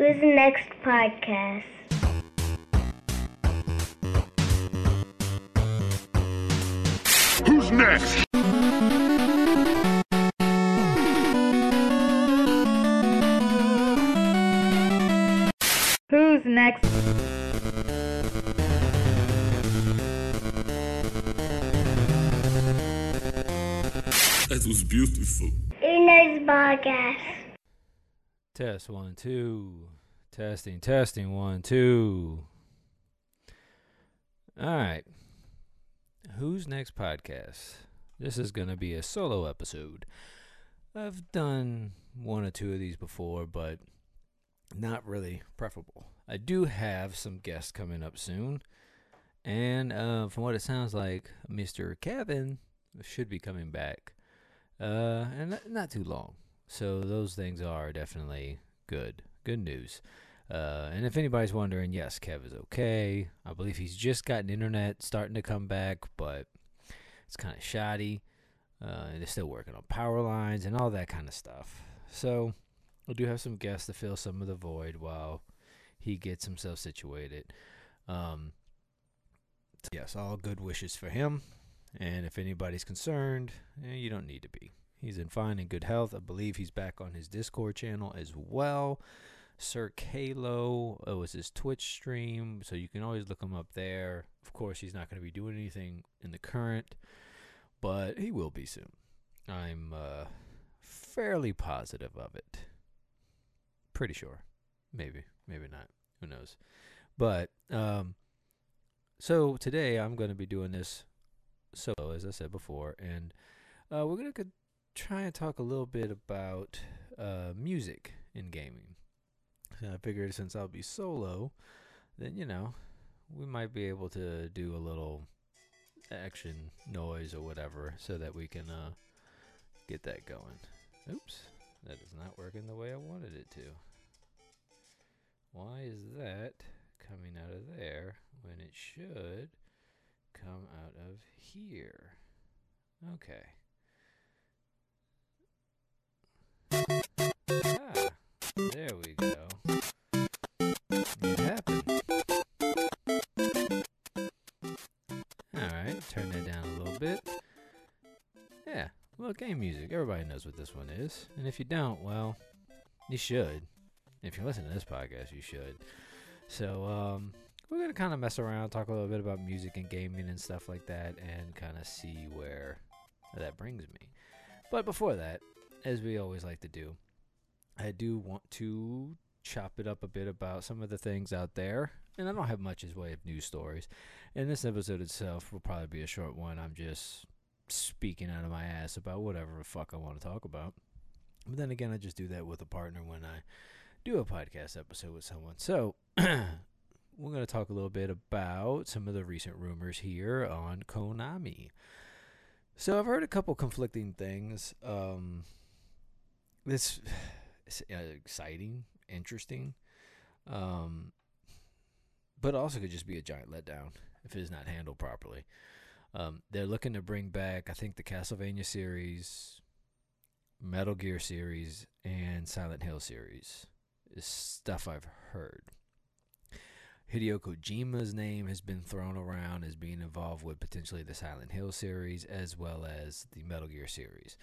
Who's next podcast? Who's next? Who's next? That was beautiful. Who's next podcast? Test one, two. Testing, testing, one, two. All right. Who's next podcast? This is going to be a solo episode. I've done one or two of these before, but not really preferable. I do have some guests coming up soon. And uh, from what it sounds like, Mr. Kevin should be coming back. Uh, and not, not too long. So those things are definitely good. Good news. Uh, and if anybody's wondering, yes, Kev is okay. I believe he's just gotten internet starting to come back, but it's kind of shoddy. Uh, and they're still working on power lines and all that kind of stuff. So we do have some guests to fill some of the void while he gets himself situated. Um, yes, all good wishes for him. And if anybody's concerned, eh, you don't need to be. He's in fine and good health. I believe he's back on his Discord channel as well. Sir Kalo uh, was his Twitch stream, so you can always look him up there. Of course, he's not going to be doing anything in the current, but he will be soon. I'm uh, fairly positive of it. Pretty sure. Maybe, maybe not. Who knows? But um, so today I'm going to be doing this solo, as I said before, and uh, we're going to try and talk a little bit about uh, music in gaming. So I figured since I'll be solo, then you know we might be able to do a little action noise or whatever, so that we can uh, get that going. Oops, that is not working the way I wanted it to. Why is that coming out of there when it should come out of here? Okay. Ah, there we go. It happened. Alright, turn that down a little bit. Yeah, well, game music. Everybody knows what this one is. And if you don't, well, you should. If you listen to this podcast, you should. So, um, we're going to kind of mess around, talk a little bit about music and gaming and stuff like that, and kind of see where that brings me. But before that, as we always like to do, I do want to chop it up a bit about some of the things out there. And I don't have much as way of news stories. And this episode itself will probably be a short one. I'm just speaking out of my ass about whatever the fuck I want to talk about. But then again, I just do that with a partner when I do a podcast episode with someone. So we're going to talk a little bit about some of the recent rumors here on Konami. So I've heard a couple conflicting things. Um, this is exciting, interesting, um, but also could just be a giant letdown if it is not handled properly. Um, they're looking to bring back, I think, the Castlevania series, Metal Gear series, and Silent Hill series. Is stuff I've heard. Hideo Kojima's name has been thrown around as being involved with potentially the Silent Hill series as well as the Metal Gear series.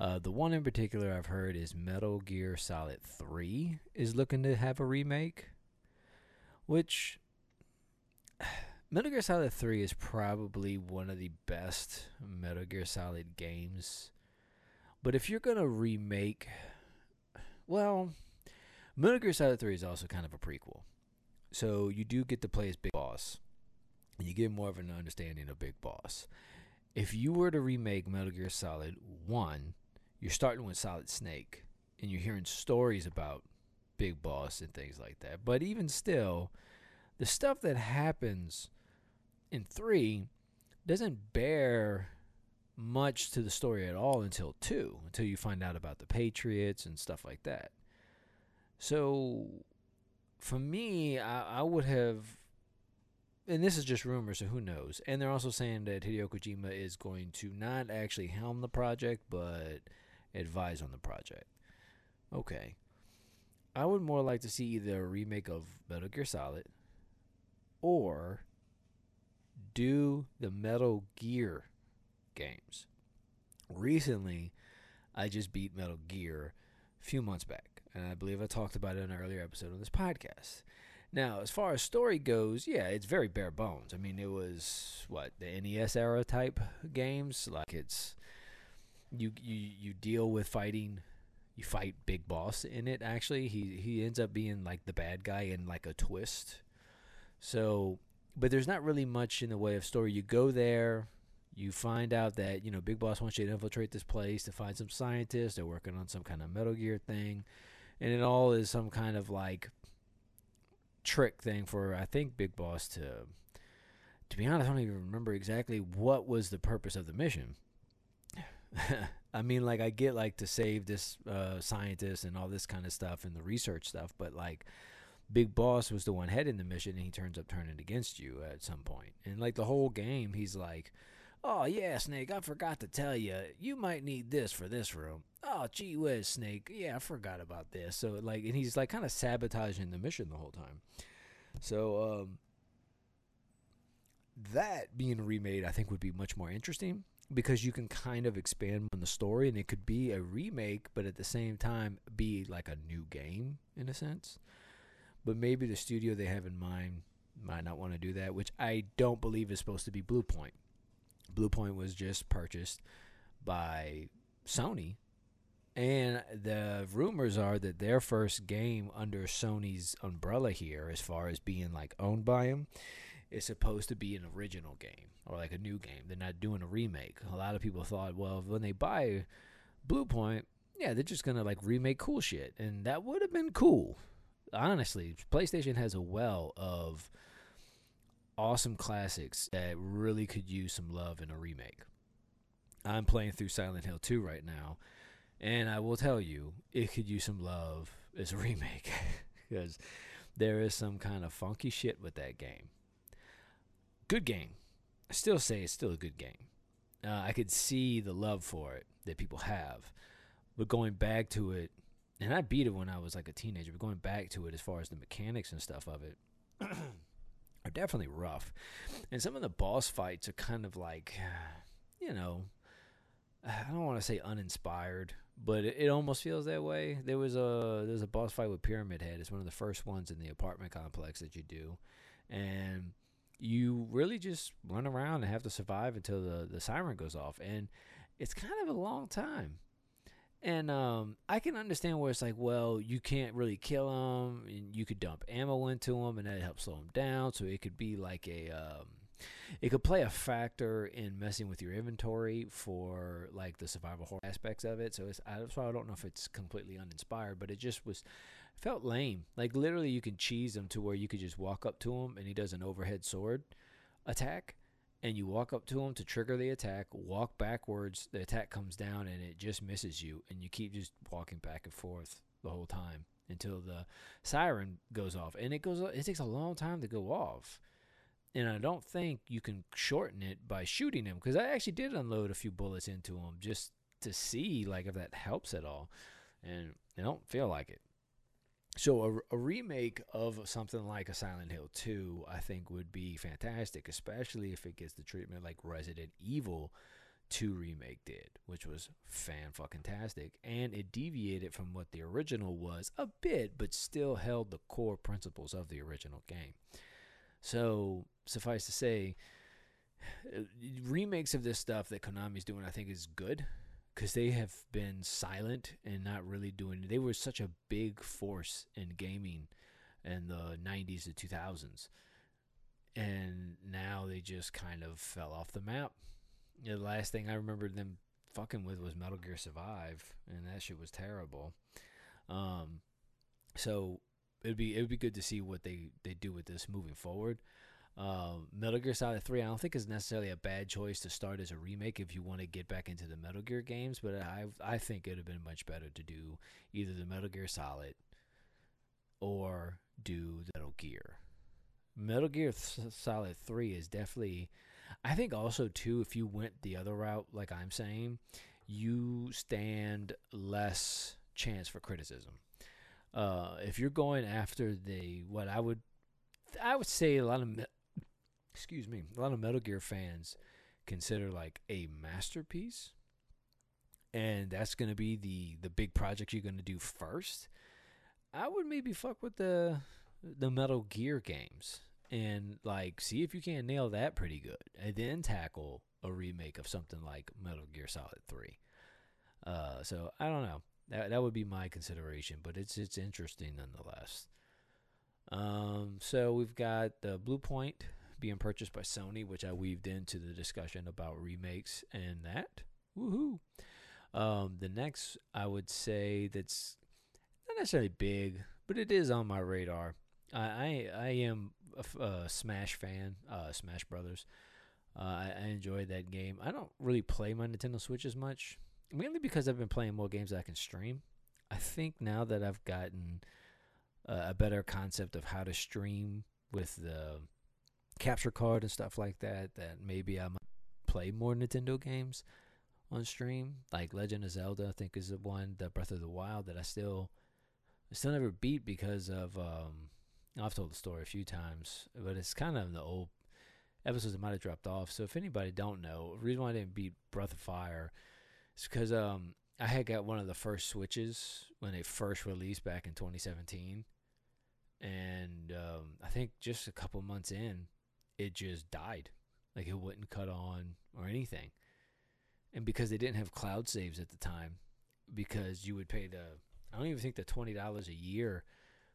Uh, the one in particular I've heard is Metal Gear Solid 3 is looking to have a remake, which Metal Gear Solid 3 is probably one of the best Metal Gear Solid games. But if you're going to remake, well, Metal Gear Solid 3 is also kind of a prequel. So you do get to play as Big Boss. And You get more of an understanding of Big Boss. If you were to remake Metal Gear Solid 1, you're starting with Solid Snake and you're hearing stories about Big Boss and things like that. But even still, the stuff that happens in 3 doesn't bear much to the story at all until 2, until you find out about the Patriots and stuff like that. So for me, I, I would have, and this is just rumors, so who knows? And they're also saying that Hideo Kojima is going to not actually helm the project, but advise on the project. Okay. I would more like to see either a remake of Metal Gear Solid or do the Metal Gear games. Recently, I just beat Metal Gear a few months back, and I believe I talked about it in an earlier episode of this podcast. Now, as far as story goes, yeah, it's very bare bones. I mean, it was what the NES era type games. Like it's you you you deal with fighting. You fight Big Boss in it. Actually, he he ends up being like the bad guy in like a twist. So, but there's not really much in the way of story. You go there, you find out that you know Big Boss wants you to infiltrate this place to find some scientists. They're working on some kind of Metal Gear thing, and it all is some kind of like trick thing for I think Big Boss to to be honest, I don't even remember exactly what was the purpose of the mission. I mean, like I get like to save this uh, scientist and all this kind of stuff and the research stuff, but like Big Boss was the one heading the mission, and he turns up turning against you at some point. And like the whole game, he's like, "Oh yeah, Snake, I forgot to tell you, you might need this for this room." Oh gee whiz, Snake, yeah, I forgot about this. So like, and he's like kind of sabotaging the mission the whole time. So um, that being remade, I think would be much more interesting because you can kind of expand on the story, and it could be a remake, but at the same time be like a new game in a sense. But maybe the studio they have in mind might not want to do that, which I don't believe is supposed to be Bluepoint. Bluepoint was just purchased by Sony and the rumors are that their first game under Sony's umbrella here, as far as being like owned by them, is supposed to be an original game or like a new game. They're not doing a remake. A lot of people thought, well, when they buy Bluepoint, yeah, they're just gonna like remake cool shit, and that would have been cool. Honestly, PlayStation has a well of awesome classics that really could use some love in a remake. I'm playing through Silent Hill 2 right now and I will tell you, it could use some love as a remake because there is some kind of funky shit with that game. Good game. I still say it's still a good game. Uh, I could see the love for it that people have, but going back to it, and I beat it when I was like a teenager, but going back to it as far as the mechanics and stuff of it are definitely rough. And some of the boss fights are kind of like, you know, I don't want to say uninspired, but it, it, almost feels that way. There was a there's a boss fight with Pyramid Head. It's one of the first ones in the apartment complex that you do, and you really just run around and have to survive until the the siren goes off, and it's kind of a long time. And um, I can understand where it's like, well, you can't really kill them, and you could dump ammo into them, and that helps slow them down. So it could be like a um, it could play a factor in messing with your inventory for like the survival horror aspects of it. So it's I, so I don't know if it's completely uninspired, but it just was felt lame. Like literally, you can cheese him to where you could just walk up to him and he does an overhead sword attack, and you walk up to him to trigger the attack, walk backwards, the attack comes down and it just misses you, and you keep just walking back and forth the whole time until the siren goes off, and it goes. It takes a long time to go off and I don't think you can shorten it by shooting him because I actually did unload a few bullets into him just to see like if that helps at all, and I don't feel like it. So a, a remake of something like a Silent Hill 2, I think would be fantastic, especially if it gets the treatment like Resident Evil 2 remake did, which was fan fucking tastic, and it deviated from what the original was a bit, but still held the core principles of the original game. So suffice to say, remakes of this stuff that Konami's doing, I think, is good because they have been silent and not really doing. They were such a big force in gaming in the '90s and 2000s, and now they just kind of fell off the map. You know, the last thing I remember them fucking with was Metal Gear Survive, and that shit was terrible. Um, so it'd be it would be good to see what they they do with this moving forward. Um, Metal Gear Solid 3, I don't think is necessarily a bad choice to start as a remake if you want to get back into the Metal Gear games, but I I think it'd have been much better to do either the Metal Gear Solid or do Metal Gear. Metal Gear Solid 3 is definitely I think also too if you went the other route like I'm saying, you stand less chance for criticism. Uh, if you're going after the what I would, I would say a lot of, excuse me, a lot of Metal Gear fans consider like a masterpiece, and that's gonna be the the big project you're gonna do first. I would maybe fuck with the the Metal Gear games and like see if you can nail that pretty good, and then tackle a remake of something like Metal Gear Solid Three. Uh, so I don't know. That that would be my consideration, but it's it's interesting nonetheless. Um, so we've got the Bluepoint being purchased by Sony, which I weaved into the discussion about remakes and that. Woohoo! Um, the next I would say that's not necessarily big, but it is on my radar. I I, I am a Smash fan, uh, Smash Brothers. Uh, I, I enjoy that game. I don't really play my Nintendo Switch as much, mainly because I've been playing more games that I can stream. I think now that I've gotten uh, a better concept of how to stream with the capture card and stuff like that, that maybe I might play more Nintendo games on stream. Like Legend of Zelda, I think is the one, the Breath of the Wild that I still, still never beat because of. Um, I've told the story a few times, but it's kind of the old episodes that might have dropped off. So if anybody don't know, the reason why I didn't beat Breath of Fire is because um I had got one of the first switches when they first released back in 2017, and um, I think just a couple months in, it just died, like it wouldn't cut on or anything, and because they didn't have cloud saves at the time, because you would pay the I don't even think the twenty dollars a year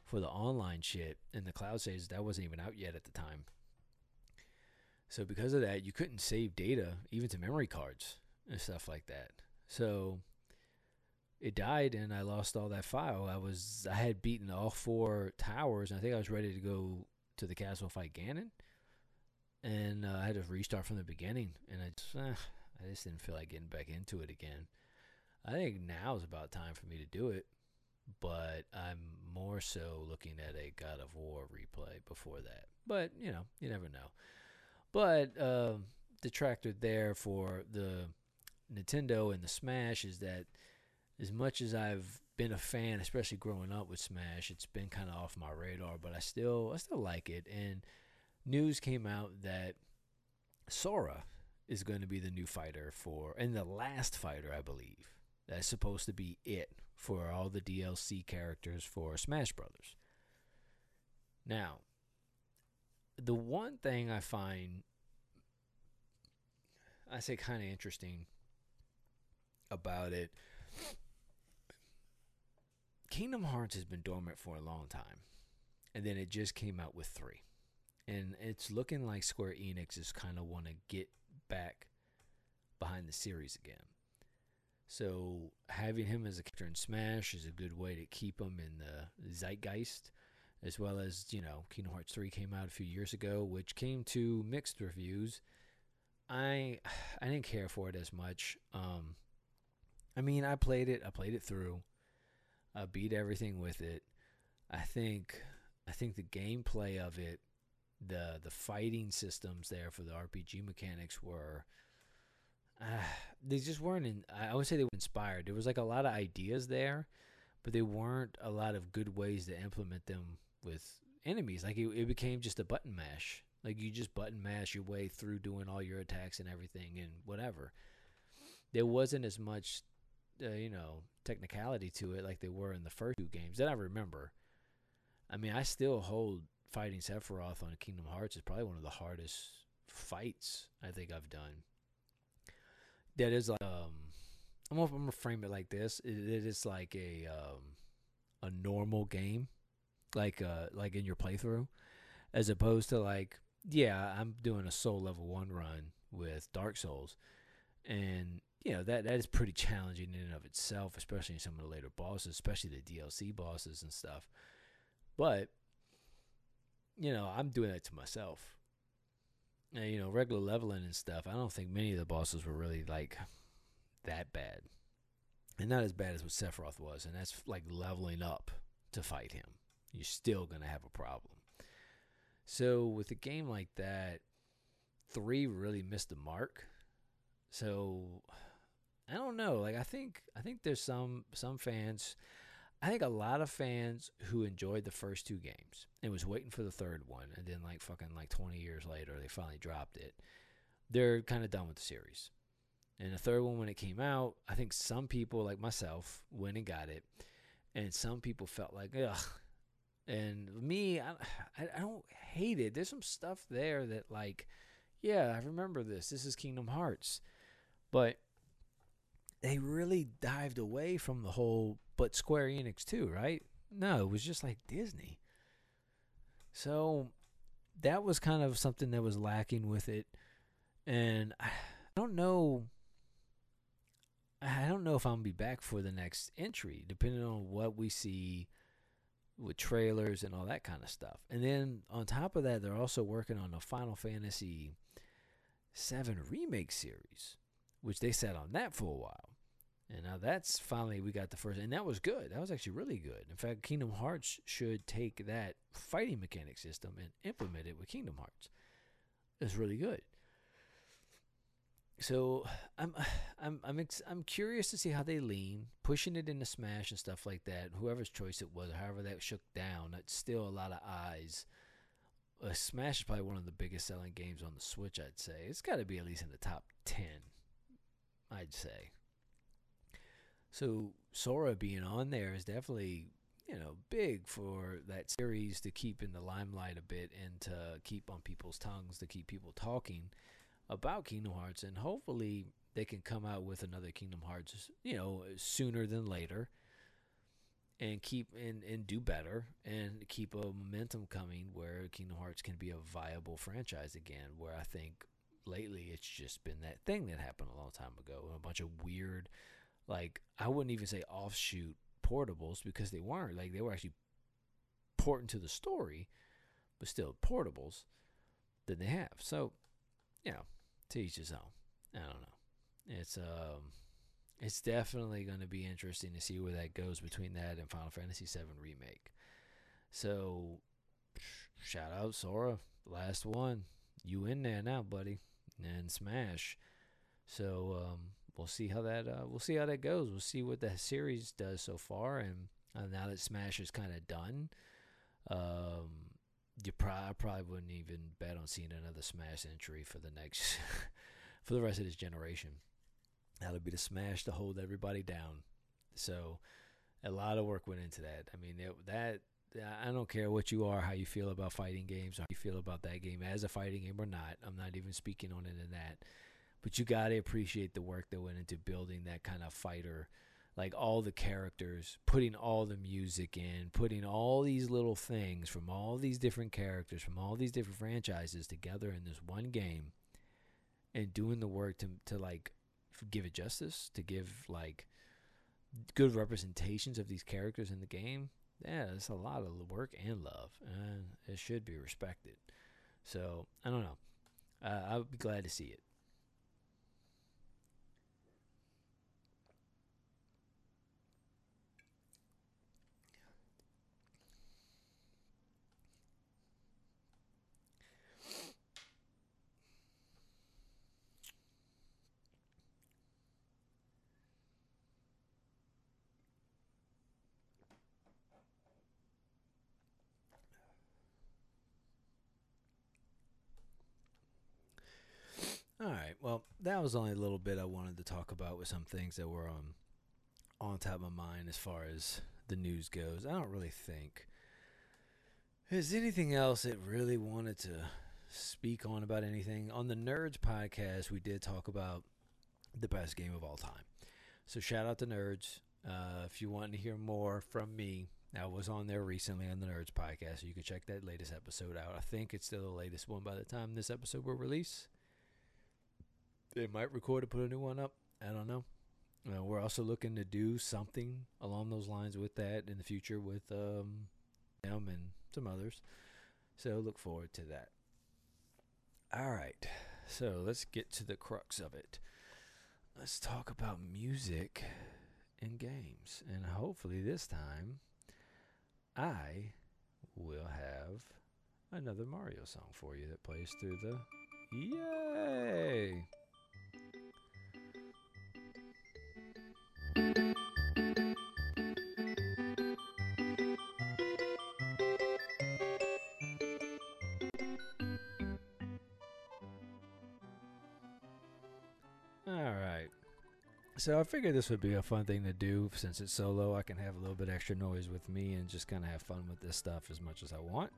for the online shit and the cloud saves that wasn't even out yet at the time. So because of that, you couldn't save data even to memory cards and stuff like that. So it died and I lost all that file. I was I had beaten all four towers and I think I was ready to go to the castle fight Ganon. And uh, I had to restart from the beginning and I just eh, I just didn't feel like getting back into it again. I think now is about time for me to do it, but I'm more so looking at a God of War replay before that. But you know, you never know. But uh, detractor there for the Nintendo and the Smash is that as much as I've been a fan, especially growing up with Smash, it's been kind of off my radar. But I still, I still like it. And news came out that Sora is going to be the new fighter for, and the last fighter, I believe, that's supposed to be it for all the DLC characters for Smash Brothers. Now, the one thing I find I say kind of interesting about it Kingdom Hearts has been dormant for a long time. And then it just came out with 3. And it's looking like Square Enix is kind of want to get back behind the series again. So having him as a character in Smash is a good way to keep him in the zeitgeist as well as you know Kingdom Hearts 3 came out a few years ago which came to mixed reviews. I I didn't care for it as much. Um I mean I played it I played it through. I beat everything with it. I think I think the gameplay of it the the fighting systems there for the RPG mechanics were uh, they just weren't in I would say they were inspired there was like a lot of ideas there but there weren't a lot of good ways to implement them with enemies. Like it, it became just a button mash. Like you just button mash your way through doing all your attacks and everything and whatever. There wasn't as much, uh, you know, technicality to it like they were in the first two games that I remember. I mean, I still hold fighting Sephiroth on Kingdom Hearts is probably one of the hardest fights I think I've done. That is like, um, I'm gonna, I'm gonna frame it like this: it, it is like a um, a normal game like uh like in your playthrough as opposed to like yeah i'm doing a soul level one run with dark souls. And you know that that is pretty challenging in and of itself especially in some of the later bosses especially the dlc bosses and stuff. But you know i'm doing that to myself and, you know regular leveling and stuff i don't think many of the bosses were really like that bad and not as bad as what sephiroth was and that's like leveling up to fight him you're still going to have a problem. So with a game like that, three really missed the mark. So I don't know. Like I think I think there's some some fans. I think a lot of fans who enjoyed the first two games and was waiting for the third one, and then like fucking like 20 years later, they finally dropped it. They're kind of done with the series. And the third one, when it came out, I think some people like myself went and got it, and some people felt like ugh. And me, I, I I don't hate it. There's some stuff there that like, yeah, I remember this. This is Kingdom Hearts, but they really dived away from the whole but Square Enix too, right? No, it was just like Disney. So that was kind of something that was lacking with it. And I don't know I don't know if I'm gonna be back for the next entry, depending on what we see with trailers and all that kind of stuff. And then on top of that, they're also working on a Final Fantasy VII remake series, which they sat on that for a while. And now that's finally we got the first, and that was good. That was actually really good. In fact, Kingdom Hearts should take that fighting mechanic system and implement it with Kingdom Hearts. It's really good. So I'm I'm I'm ex- I'm curious to see how they lean, pushing it into Smash and stuff like that. Whoever's choice it was, however that shook down, that's still a lot of eyes. Uh, Smash is probably one of the biggest selling games on the Switch. I'd say it's got to be at least in the top ten. I'd say. So Sora being on there is definitely you know big for that series to keep in the limelight a bit and to keep on people's tongues to keep people talking about Kingdom Hearts. And hopefully they can come out with another Kingdom Hearts you know sooner than later and keep and, and do better and keep a momentum coming where Kingdom Hearts can be a viable franchise again where I think lately it's just been that thing that happened a long time ago a bunch of weird like I wouldn't even say offshoot portables because they weren't like they were actually porting to the story, but still portables that they have. So, you know, to each his own. I don't know. It's um, it's definitely going to be interesting to see where that goes between that and Final Fantasy VII remake. So, shout out Sora, last one. You in there now, buddy? And Smash. So, um, we'll see how that uh, we'll see how that goes. We'll see what the series does so far, and uh, now that Smash is kind of done, um, you probably I probably wouldn't even bet on seeing another Smash entry for the next for the rest of this generation. That'll be the Smash to hold everybody down. So a lot of work went into that. I mean it, that. I don't care what you are, how you feel about fighting games, how you feel about that game as a fighting game or not. I'm not even speaking on it in that but you got to appreciate the work that went into building that kind of fighter like all the characters putting all the music in putting all these little things from all these different characters from all these different franchises together in this one game and doing the work to to like give it justice to give like good representations of these characters in the game yeah it's a lot of work and love and it should be respected. So i don't know. Uh, i would be glad to see it All right. Well, that was only a little bit I wanted to talk about with some things that were on on top of my mind as far as the news goes. I don't really think there's anything else that really wanted to speak on about anything. On the Nerds podcast, we did talk about the best game of all time. So shout out to Nerds. Uh, if you want to hear more from me, I was on there recently on the Nerds podcast, so you can check that latest episode out. I think it's still the latest one by the time this episode will release. They might record and put a new one up. I don't know. Uh, we're also looking to do something along those lines with that in the future with um, them and some others. So look forward to that. All right. So let's get to the crux of it. Let's talk about music and games. And hopefully this time I will have another Mario song for you that plays through the. Yay! So I figured this would be a fun thing to do since it's solo. I can have a little bit extra noise with me and just kind of have fun with this stuff as much as I want.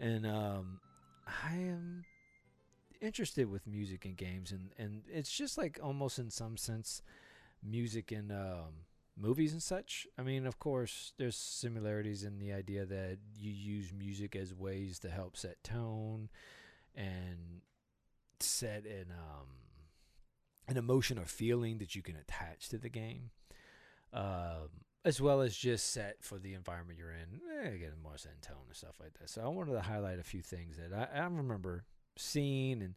And um, I am interested with music and games, and and it's just like almost in some sense music and um, movies and such. I mean, of course, there's similarities in the idea that you use music as ways to help set tone and set an um, an emotion or feeling that you can attach to the game, um, as well as just set for the environment you're in. Eh, get more set tone and stuff like that. So I wanted to highlight a few things that I, I remember seeing and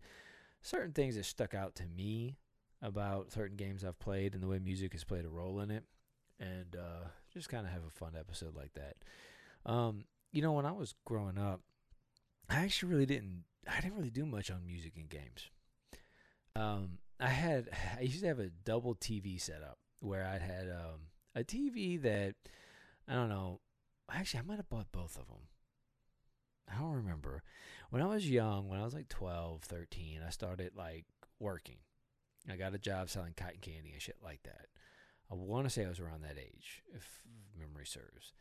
certain things that stuck out to me about certain games I've played and the way music has played a role in it, and uh, just kind of have a fun episode like that. Um, you know, when I was growing up, I actually really didn't. I didn't really do much on music and games. Um, I had I used to have a double TV setup where I had um, a TV that I don't know. Actually, I might have bought both of them. I don't remember. When I was young, when I was like 12, 13, I started like working. I got a job selling cotton candy and shit like that. I want to say I was around that age, if memory serves.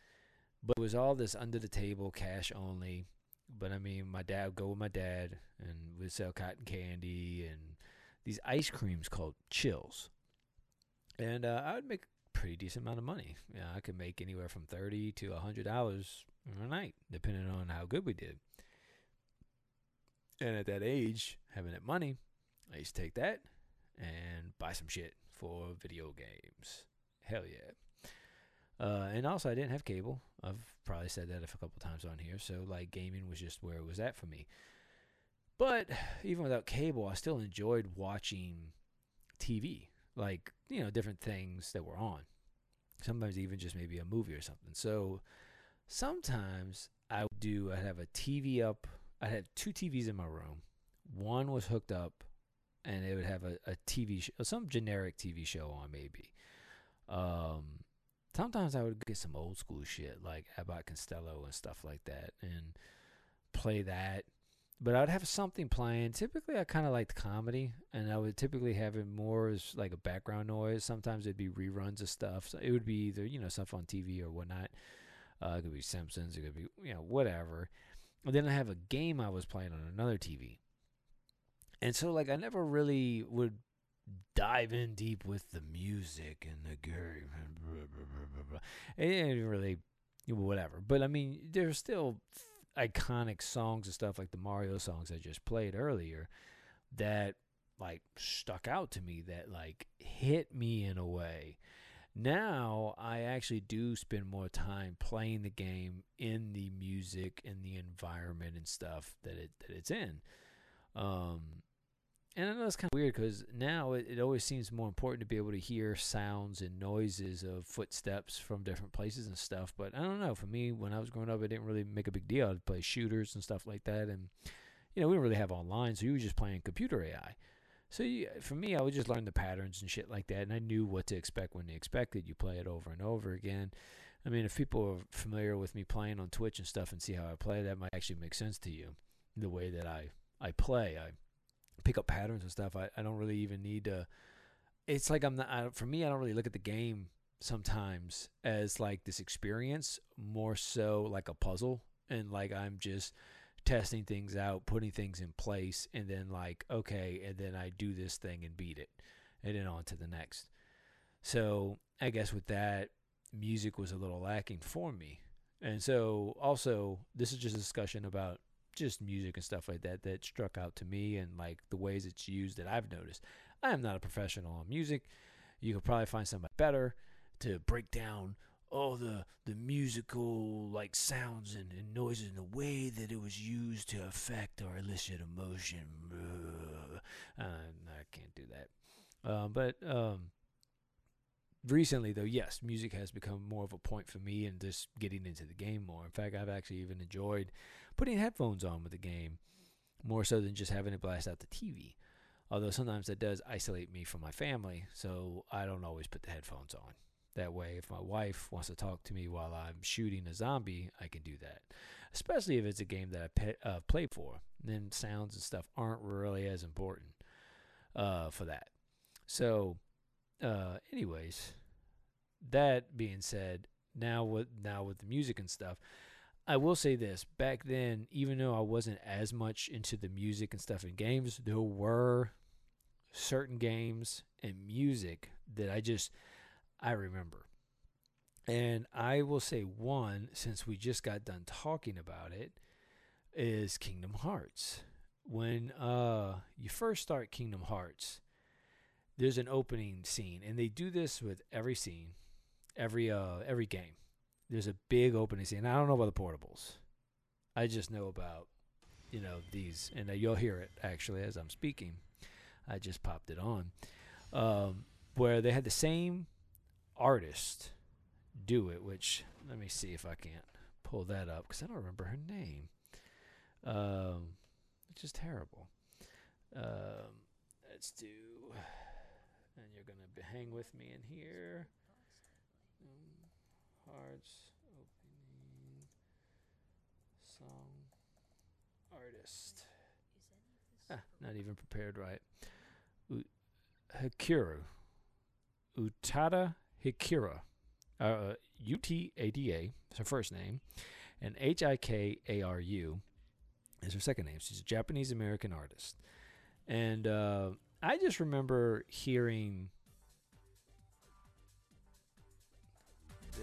But it was all this under the table, cash only. But I mean, my dad would go with my dad and we'd sell cotton candy and these ice creams called chills. And uh, I would make a pretty decent amount of money. Yeah, I could make anywhere from thirty to hundred dollars a night, depending on how good we did. And at that age, having that money, I used to take that and buy some shit for video games. Hell yeah. Uh, and also, I didn't have cable. I've probably said that a couple times on here. So, like, gaming was just where it was at for me. But even without cable, I still enjoyed watching TV, like, you know, different things that were on. Sometimes even just maybe a movie or something. So, sometimes I would do, I'd have a TV up. I had two TVs in my room. One was hooked up and it would have a, a TV show, some generic TV show on maybe. Um, sometimes I would get some old school shit like Abbott Costello and stuff like that and play that. But I'd have something playing. Typically, I kind of liked comedy, and I would typically have it more as like a background noise. Sometimes it'd be reruns of stuff. So it would be either you know stuff on TV or whatnot. Uh, it could be Simpsons. It could be you know whatever. And then I have a game I was playing on another TV. And so like I never really would dive in deep with the music and the game. It didn't really whatever. But I mean, there's still iconic songs and stuff like the Mario songs I just played earlier that like stuck out to me that like hit me in a way. Now I actually do spend more time playing the game in the music and the environment and stuff that it that it's in. Um, and I know it's kind of weird because now it, it always seems more important to be able to hear sounds and noises of footsteps from different places and stuff. But I don't know. For me, when I was growing up, it didn't really make a big deal. I'd play shooters and stuff like that. And, you know, we didn't really have online, so you were just playing computer AI. So you, for me, I would just learn the patterns and shit like that. And I knew what to expect when they expected. You play it over and over again. I mean, if people are familiar with me playing on Twitch and stuff and see how I play, that might actually make sense to you. The way that I, I play. I pick up patterns and stuff. I, I don't really even need to. It's like I'm not. I, for me, I don't really look at the game sometimes as like this experience, more so like a puzzle, and like I'm just testing things out, putting things in place, and then like okay, and then I do this thing and beat it, and then on to the next. So I guess with that, music was a little lacking for me. And so also this is just a discussion about just music and stuff like that that struck out to me and like the ways it's used that I've noticed. I am not a professional on music. You could probably find somebody better to break down all the the musical like sounds and, and noises and the way that it was used to affect or elicit emotion. Uh, I can't do that. Uh, but um, recently though yes music has become more of a point for me and just getting into the game more in fact i've actually even enjoyed putting headphones on with the game more so than just having it blast out the tv although sometimes that does isolate me from my family so i don't always put the headphones on. That way if my wife wants to talk to me while i'm shooting a zombie i can do that. Especially if it's a game that i pe- uh, played for then sounds and stuff aren't really as important uh, for that. So uh, anyways, that being said, now with now with the music and stuff, I will say this: back then, even though I wasn't as much into the music and stuff in games, there were certain games and music that I just I remember. And I will say one, since we just got done talking about it, is Kingdom Hearts. When uh, you first start Kingdom Hearts, there's an opening scene, and they do this with every scene, every uh, every game. There's a big opening scene. I don't know about the portables. I just know about, you know, these, and uh, you'll hear it actually as I'm speaking. I just popped it on, um, where they had the same artist do it. Which let me see if I can't pull that up because I don't remember her name. Um, which is terrible. Um, let's do, and you're gonna hang with me in here. Hearts opening song artist. Ah, not even prepared right. U- Hikaru. Utada Hikaru. Uh, U T A D A is her first name, and H I K A R U is her second name. She's a Japanese American artist. And uh, I just remember hearing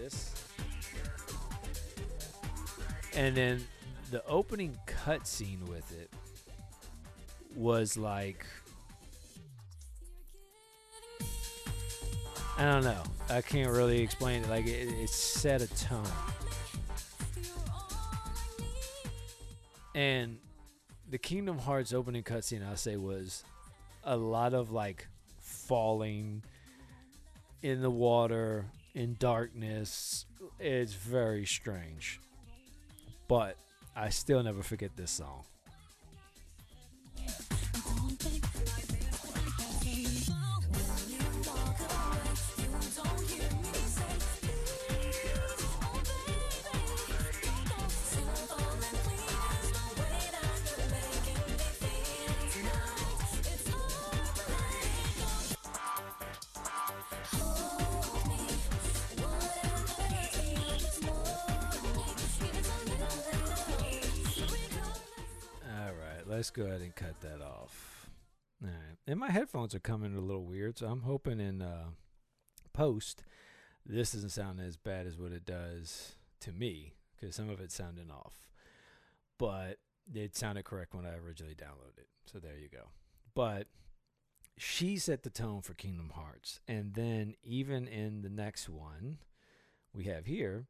this. And then the opening cutscene with it was like I don't know. I can't really explain it. Like it, it set a tone. And the Kingdom Hearts opening cutscene, I'll say, was a lot of like falling in the water, in darkness. It's very strange. But I still never forget this song. Go ahead and cut that off. All right, and my headphones are coming a little weird, so I'm hoping in uh, post this doesn't sound as bad as what it does to me because some of it's sounding off, but it sounded correct when I originally downloaded it. So there you go. But she set the tone for Kingdom Hearts, and then even in the next one we have here,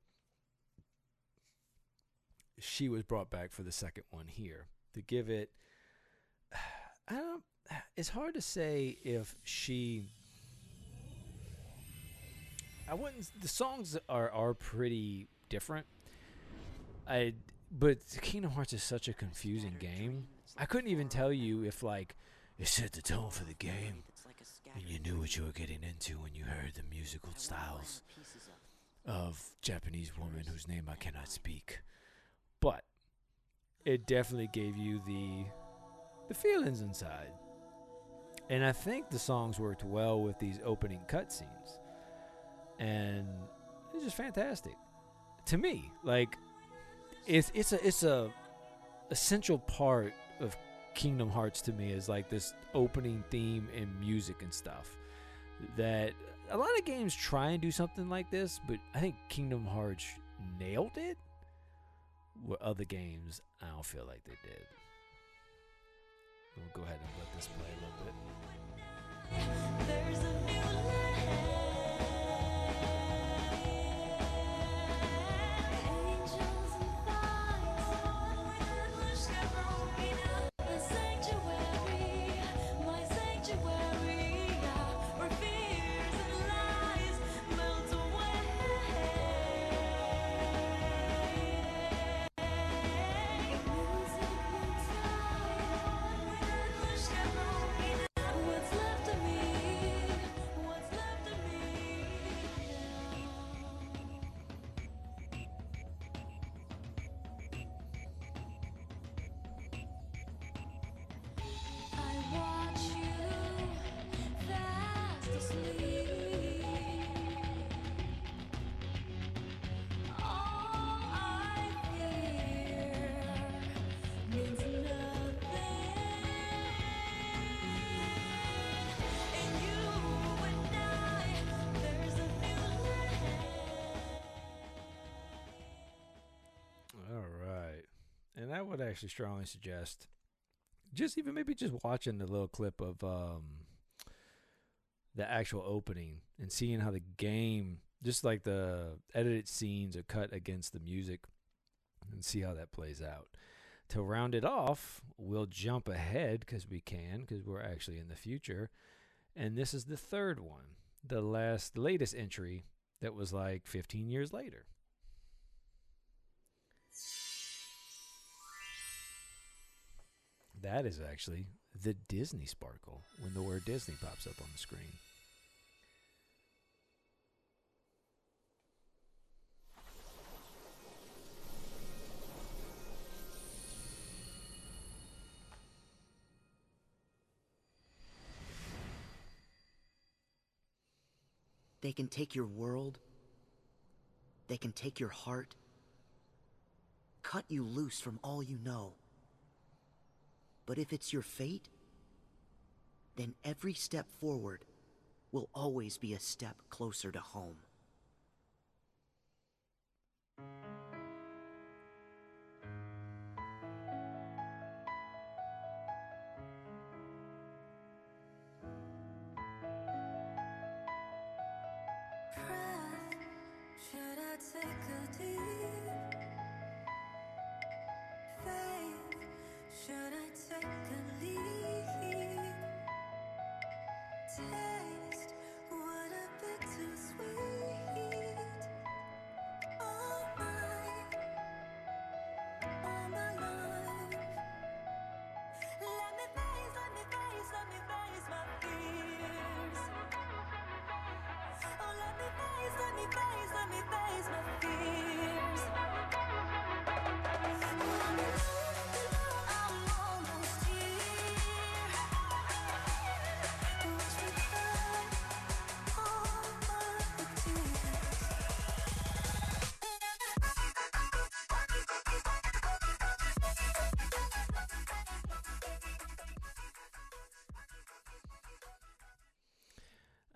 she was brought back for the second one here to give it I don't it's hard to say if she I wouldn't the songs are are pretty different. I but Kingdom Hearts is such a confusing game. I couldn't even tell you if like it set the tone for the game and you knew what you were getting into when you heard the musical styles of Japanese woman whose name I cannot speak. But it definitely gave you the the feelings inside. And I think the songs worked well with these opening cutscenes. And it's just fantastic. To me, like it's it's a it's a essential part of Kingdom Hearts to me is like this opening theme and music and stuff. That a lot of games try and do something like this, but I think Kingdom Hearts nailed it. Where other games, I don't feel like they did. We'll go ahead and let this play a little bit. Would actually strongly suggest just even maybe just watching the little clip of um, the actual opening and seeing how the game, just like the edited scenes, are cut against the music, and see how that plays out. To round it off, we'll jump ahead because we can, because we're actually in the future. And this is the third one, the last, latest entry that was like 15 years later. That is actually the Disney sparkle when the word Disney pops up on the screen. They can take your world. They can take your heart. Cut you loose from all you know. But if it's your fate, then every step forward will always be a step closer to home.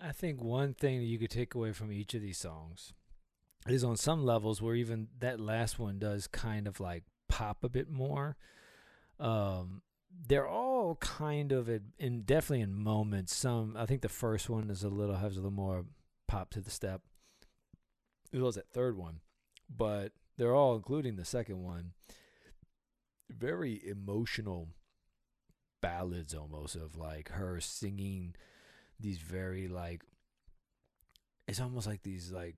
I think one thing that you could take away from each of these songs is on some levels where even that last one does kind of like pop a bit more. Um, they're all kind of in, in definitely in moments. Some I think the first one is a little has a little more pop to the step. It was that third one, but they're all including the second one. Very emotional ballads almost of like her singing these very like it's almost like these like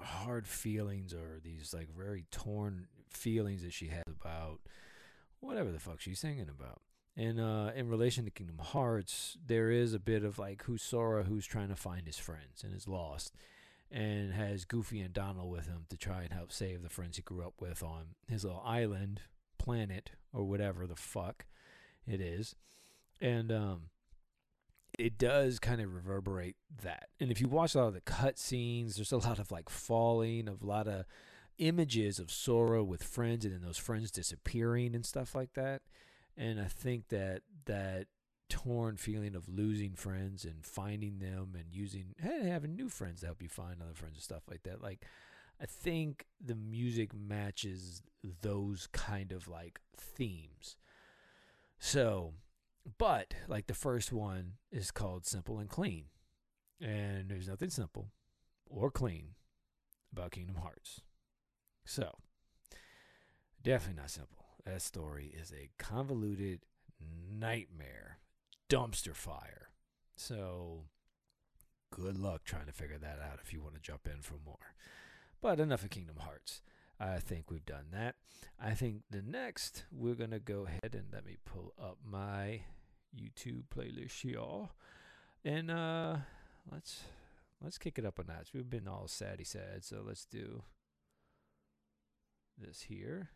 hard feelings or these like very torn feelings that she has about whatever the fuck she's singing about. And uh, in relation to Kingdom Hearts, there is a bit of like who's Sora who's trying to find his friends and is lost and has Goofy and Donald with him to try and help save the friends he grew up with on his little island, planet, or whatever the fuck it is. And um, it does kind of reverberate that. And if you watch a lot of the cut scenes, there's a lot of like falling, of a lot of images of Sora with friends and then those friends disappearing and stuff like that. And I think that that torn feeling of losing friends and finding them and using hey, having new friends to help you find other friends and stuff like that. Like I think the music matches those kind of like themes. So but like the first one is called Simple and Clean. And there's nothing simple or clean about Kingdom Hearts. So, definitely not simple. That story is a convoluted nightmare, dumpster fire. So, good luck trying to figure that out if you want to jump in for more. But enough of Kingdom Hearts. I think we've done that. I think the next we're gonna go ahead and let me pull up my YouTube playlist here, and uh, let's let's kick it up a notch. We've been all saddy sad, so let's do this here.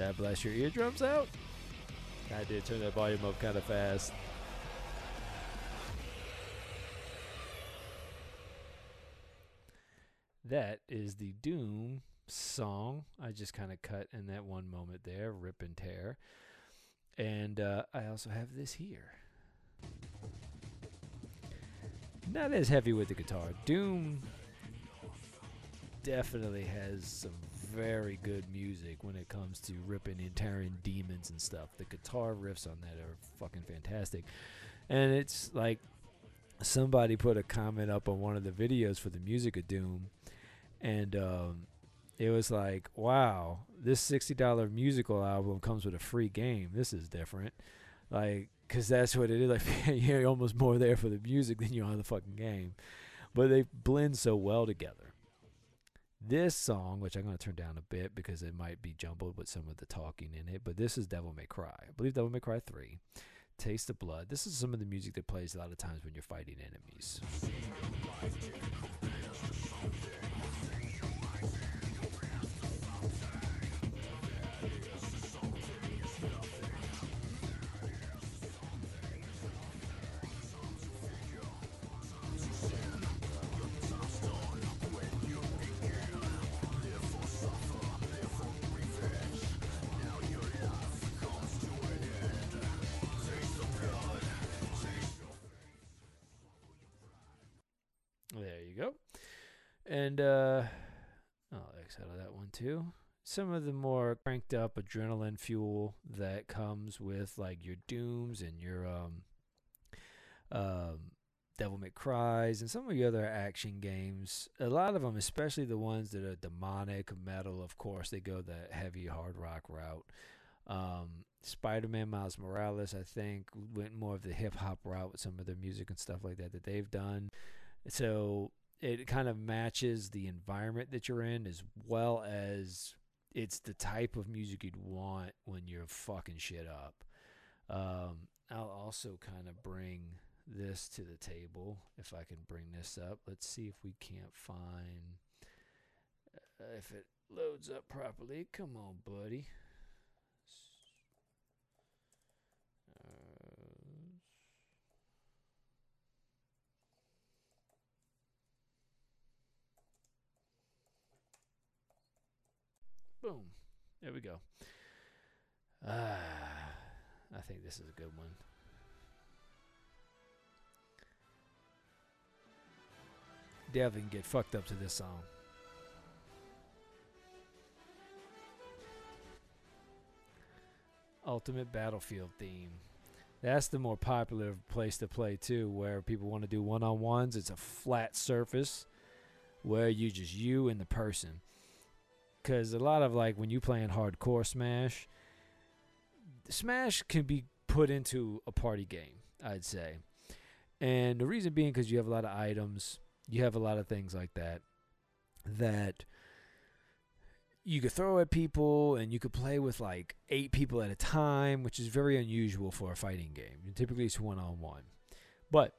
I blast your eardrums out? I did turn that volume up kind of fast. That is the Doom song. I just kind of cut in that one moment there, rip and tear. And uh, I also have this here. Not as heavy with the guitar. Doom definitely has some very good music when it comes to ripping and tearing demons and stuff. The guitar riffs on that are fucking fantastic. And it's like somebody put a comment up on one of the videos for the music of Doom and um, it was like, wow, this $60 musical album comes with a free game. This is different. Like, because that's what it is. Like, you're almost more there for the music than you are the fucking game. But they blend so well together. This song, which I'm to turn down a bit because it might be jumbled with some of the talking in it, but this is Devil May Cry. I believe Devil May Cry 3. Taste of Blood. This is some of the music that plays a lot of times when you're fighting enemies. There you go. And uh I'll X out of that one too. Some of the more cranked up adrenaline fuel that comes with like your dooms and your um um Devil May Cries and some of the other action games. A lot of them, especially the ones that are demonic metal, of course, they go the heavy hard rock route. Um, Spider-Man Miles Morales, I think, went more of the hip hop route with some of their music and stuff like that that they've done. So it kind of matches the environment that you're in as well as it's the type of music you'd want when you're fucking shit up. Um, I'll also kind of bring this to the table if I can bring this up. Let's see if we can't find uh, if it loads up properly. Come on, buddy. Boom. There we go. Ah, I think this is a good one. Devin get fucked up to this song. Ultimate Battlefield theme. That's the more popular place to play too, where people want to do one on ones. It's a flat surface where you just you and the person because a lot of like when you playing hardcore Smash, Smash can be put into a party game. I'd say, and the reason being because you have a lot of items, you have a lot of things like that that you could throw at people, and you could play with like eight people at a time, which is very unusual for a fighting game. Typically, it's one on one, but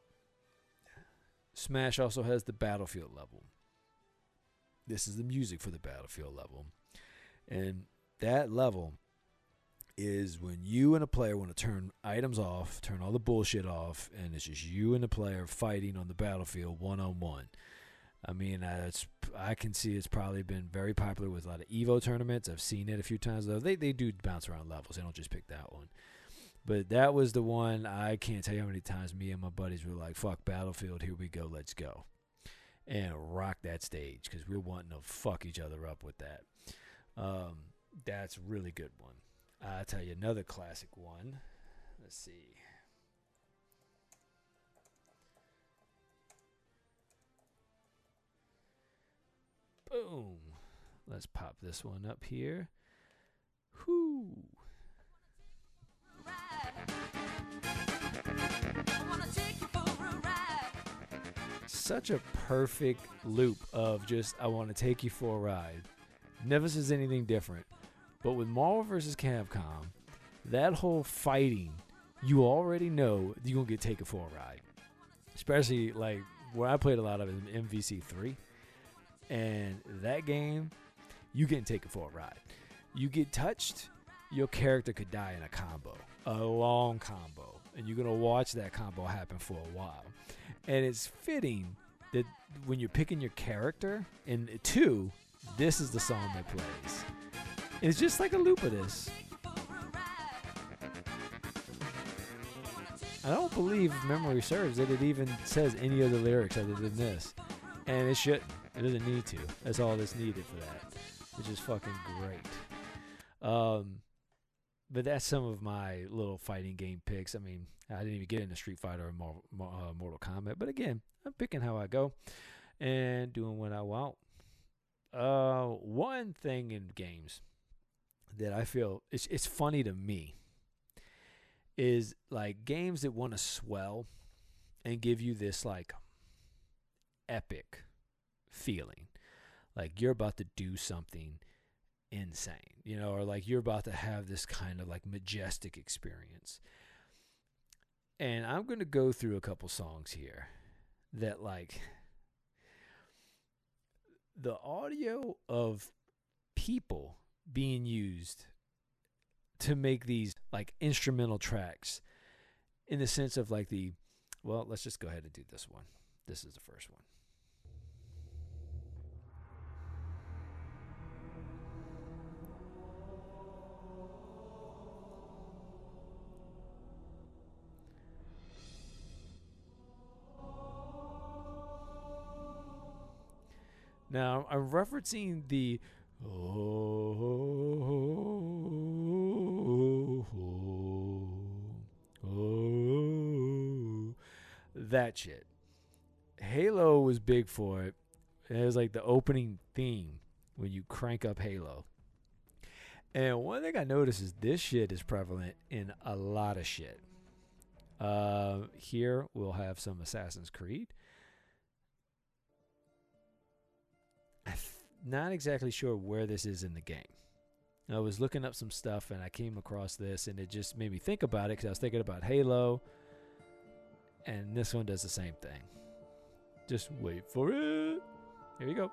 Smash also has the battlefield level. This is the music for the battlefield level. And that level is when you and a player want to turn items off, turn all the bullshit off, and it's just you and the player fighting on the battlefield one on one. I mean, it's I can see it's probably been very popular with a lot of Evo tournaments. I've seen it a few times though. They they do bounce around levels. They don't just pick that one. But that was the one I can't tell you how many times me and my buddies were like, "Fuck Battlefield, here we go, let's go." And rock that stage because we're wanting to fuck each other up with that. Um, that's really good one. I'll tell you another classic one. Let's see. Boom. Let's pop this one up here. Whoo. Such a perfect loop of just I want to take you for a ride. Never says anything different. But with Marvel vs. Capcom, that whole fighting, you already know you're gonna get taken for a ride. Especially like where I played a lot of it in MVC3. And that game, you getting taken for a ride. You get touched, your character could die in a combo. A long combo. And you're gonna watch that combo happen for a while and it's fitting that when you're picking your character in two, this is the song that plays. And it's just like a loop of this. I don't believe memory serves that it even says any other lyrics other than this, and it shouldn't. It doesn't need to. That's all that's needed for that, which is fucking great. Um, but that's some of my little fighting game picks. I mean, I didn't even get into Street Fighter or uh, Mortal Kombat, but again, I'm picking how I go and doing what I want. Uh, one thing in games that I feel it's it's funny to me is like games that want to swell and give you this like epic feeling, like you're about to do something insane, you know, or like you're about to have this kind of like majestic experience. And I'm going to go through a couple songs here that like the audio of people being used to make these like instrumental tracks in the sense of like the well let's just go ahead and do this one this is the first one Now I'm referencing the oh, that shit. Halo was big for it. It was like the opening theme when you crank up Halo. And one thing I noticed is this shit is prevalent in a lot of shit. Uh, here we'll have some Assassin's Creed. Not exactly sure where this is in the game. I was looking up some stuff and I came across this and it just made me think about it because I was thinking about Halo. And this one does the same thing. Just wait for it. Here you go.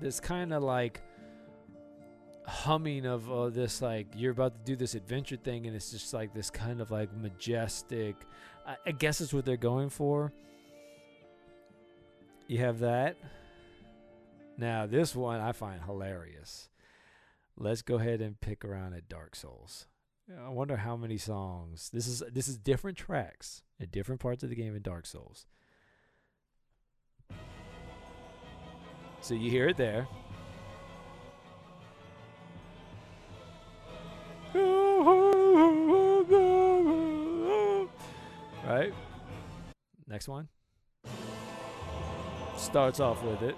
This kind of like humming of uh, this like you're about to do this adventure thing and it's just like this kind of like majestic I, I guess it's what they're going for. You have that. Now this one i find hilarious. Let's go ahead and pick around at dark souls. I wonder how many songs this is this is different tracks at different parts of the game in dark souls. So you hear it there Next one. Starts off with it.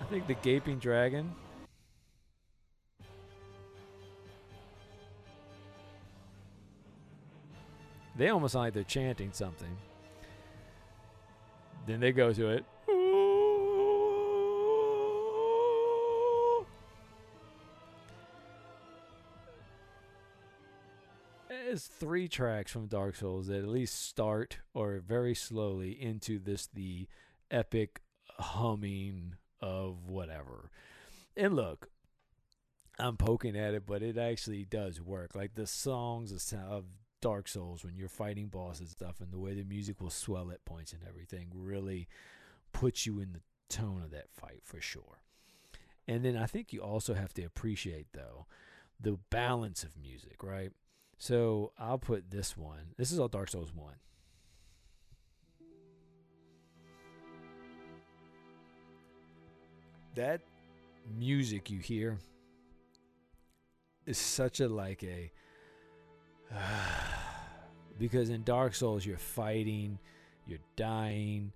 I think the Gaping Dragon. They almost sound like they're chanting something. Then they go to it. There's three tracks from Dark Souls that at least start or very slowly into this the epic humming of whatever. And look, I'm poking at it, but it actually does work. Like the songs of Dark Souls when you're fighting bosses and stuff, and the way the music will swell at points and everything really puts you in the tone of that fight for sure. And then I think you also have to appreciate though the balance of music, right? So I'll put this one. This is all Dark Souls 1. That music you hear is such a like a because in Dark Souls you're fighting, you're dying,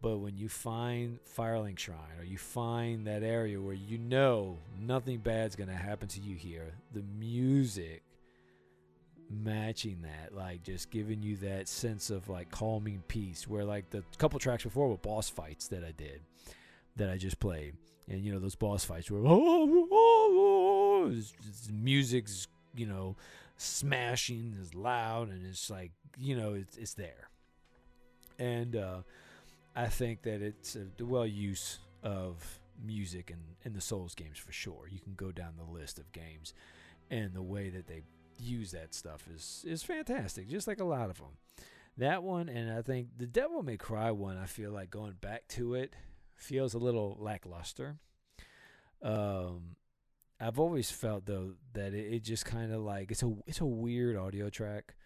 but when you find Firelink Shrine or you find that area where you know nothing bad's gonna happen to you here, the music matching that, like just giving you that sense of like calming peace. Where like the couple tracks before were boss fights that I did, that I just played, and you know those boss fights were it's- it's- music's you know smashing is loud and it's like you know it's it's there, and uh, I think that it's a well use of music in in the Souls games for sure. You can go down the list of games, and the way that they use that stuff is is fantastic, just like a lot of them. That one, and I think the Devil May Cry one, I feel like going back to it feels a little lackluster. Um, I've always felt though that it, it just kind of like it's a it's a weird audio track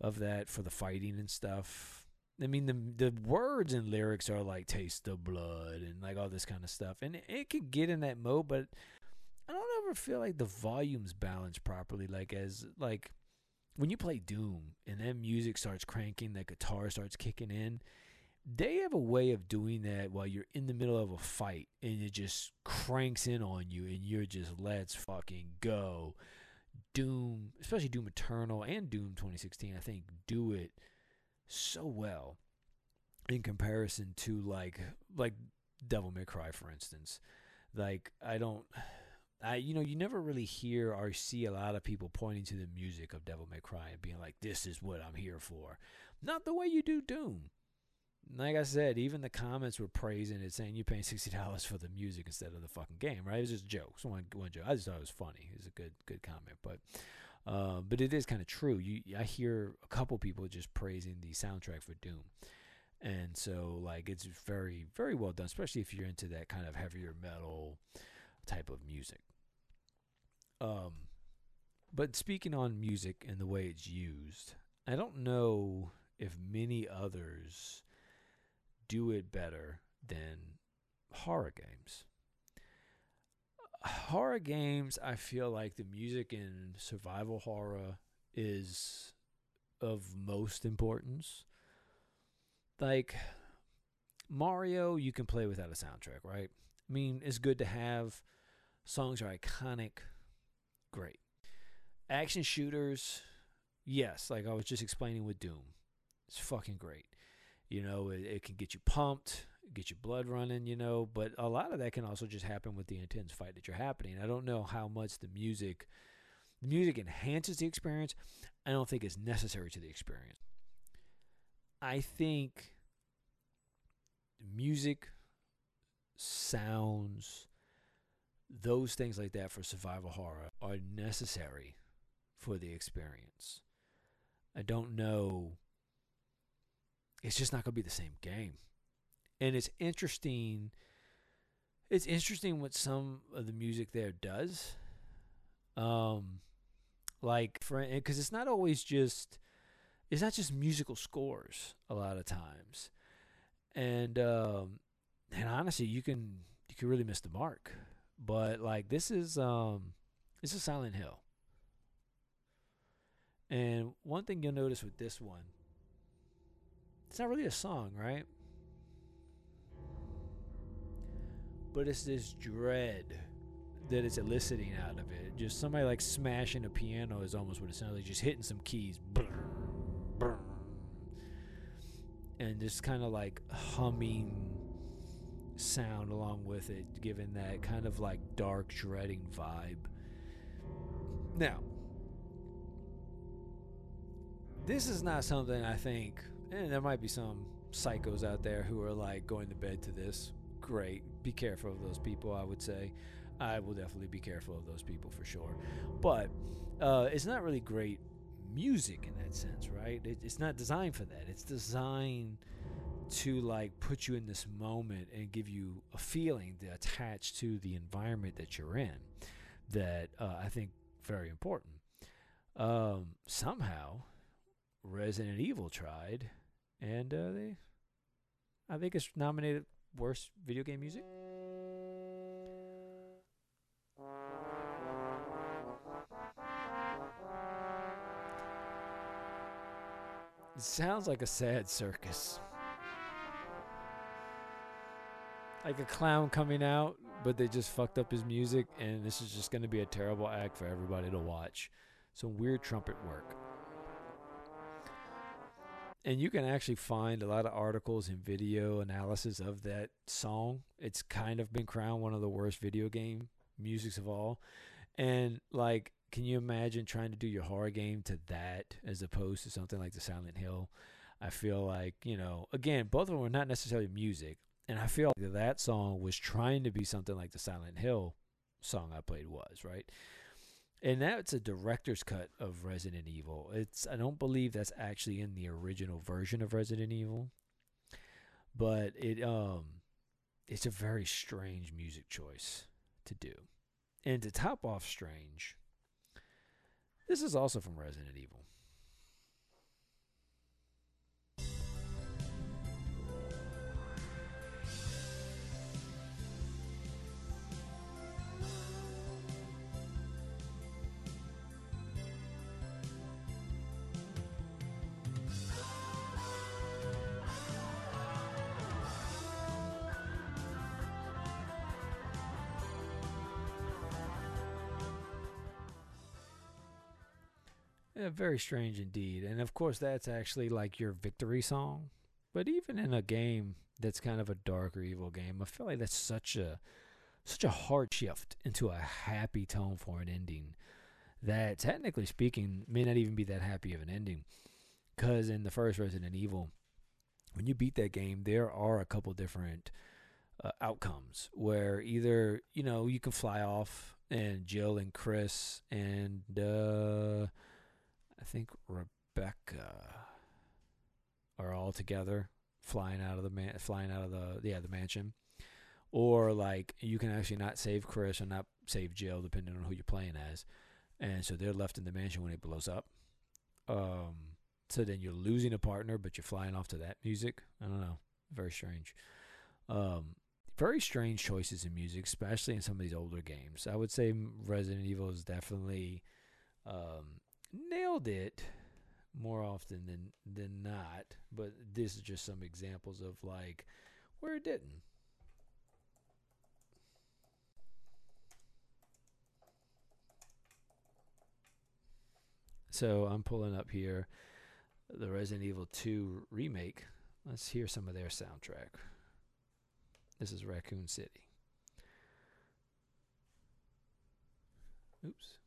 of that for the fighting and stuff. I mean the the words and lyrics are like taste the blood and like all this kind of stuff, and it, it could get in that mode, but I don't ever feel like the volume's balanced properly. Like as like when you play Doom and then music starts cranking, the guitar starts kicking in. They have a way of doing that while you're in the middle of a fight and it just cranks in on you and you're just let's fucking go. Doom, especially Doom Eternal and Doom 2016, I think do it so well in comparison to like like Devil May Cry for instance. Like I don't I you know you never really hear or see a lot of people pointing to the music of Devil May Cry and being like this is what I'm here for. Not the way you do Doom. Like I said, even the comments were praising it, saying you're paying sixty dollars for the music instead of the fucking game, right? It was just jokes, one one joke. I just thought it was funny. It was a good good comment, but uh, but it is kind of true. You I hear a couple people just praising the soundtrack for Doom, and so like it's very very well done, especially if you're into that kind of heavier metal type of music. Um, but speaking on music and the way it's used, I don't know if many others do it better than horror games. Horror games, I feel like the music in survival horror is of most importance. Like Mario, you can play without a soundtrack, right? I mean, it's good to have. Songs are iconic. Great. Action shooters, yes, like I was just explaining with Doom. It's fucking great. You know, it, it can get you pumped, get your blood running, you know, but a lot of that can also just happen with the intense fight that you're happening. I don't know how much the music the music enhances the experience. I don't think it's necessary to the experience. I think music, sounds, those things like that for survival horror are necessary for the experience. I don't know. It's just not going to be the same game. And it's interesting. It's interesting what some of the music there does. Um, like for because it's not always just it's not just musical scores a lot of times, and um, and honestly, you can you can really miss the mark. But like this is um, this is Silent Hill. And one thing you'll notice with this one, it's not really a song, right? But it's this dread that it's eliciting out of it. Just somebody like smashing a piano is almost what it sounds like, just hitting some keys. And just kind of like humming sound along with it, giving that kind of like dark, dreading vibe. Now, this is not something I think, and there might be some psychos out there who are like going to bed to this. Great. Be careful of those people, I would say. I will definitely be careful of those people for sure. But uh, it's not really great music in that sense, right? It, it's not designed for that. It's designed to like put you in this moment and give you a feeling to attach to the environment that you're in that uh, I think very important. Um, somehow, Resident Evil tried, and uh, they, I think it's nominated worst video game music. It sounds like a sad circus. Like a clown coming out, but they just fucked up his music, and this is just going to be a terrible act for everybody to watch. Some weird trumpet work. And you can actually find a lot of articles and video analysis of that song. It's kind of been crowned one of the worst video game musics of all. And like can you imagine trying to do your horror game to that as opposed to something like the Silent Hill? I feel like, you know, again, both of them are not necessarily music. And I feel like that song was trying to be something like the Silent Hill song I played was, right? And that's a director's cut of Resident Evil. It's I don't believe that's actually in the original version of Resident Evil. But it um it's a very strange music choice to do. And to top off strange, this is also from Resident Evil. Yeah, very strange indeed. And of course, that's actually like your victory song. But even in a game that's kind of a darker evil game, I feel like that's such a such a hard shift into a happy tone for an ending that technically speaking may not even be that happy of an ending. Cuz in the first Resident Evil, when you beat that game, there are a couple different uh, outcomes where either, you know, you can fly off and Jill and Chris and uh I think Rebecca are all together flying out of the man flying out of the yeah the mansion. Or like you can actually not save Chris or not save Jill depending on who you're playing as. And so they're left in the mansion when it blows up. Um so then you're losing a partner but you're flying off to that music. I don't know. Very strange. Um very strange choices in music especially in some of these older games. I would say Resident Evil is definitely um nailed it more often than than not. But this is just some examples of like where it didn't. So I'm pulling up here the Resident Evil 2 remake. Let's hear some of their soundtrack. This is Raccoon City. Oops.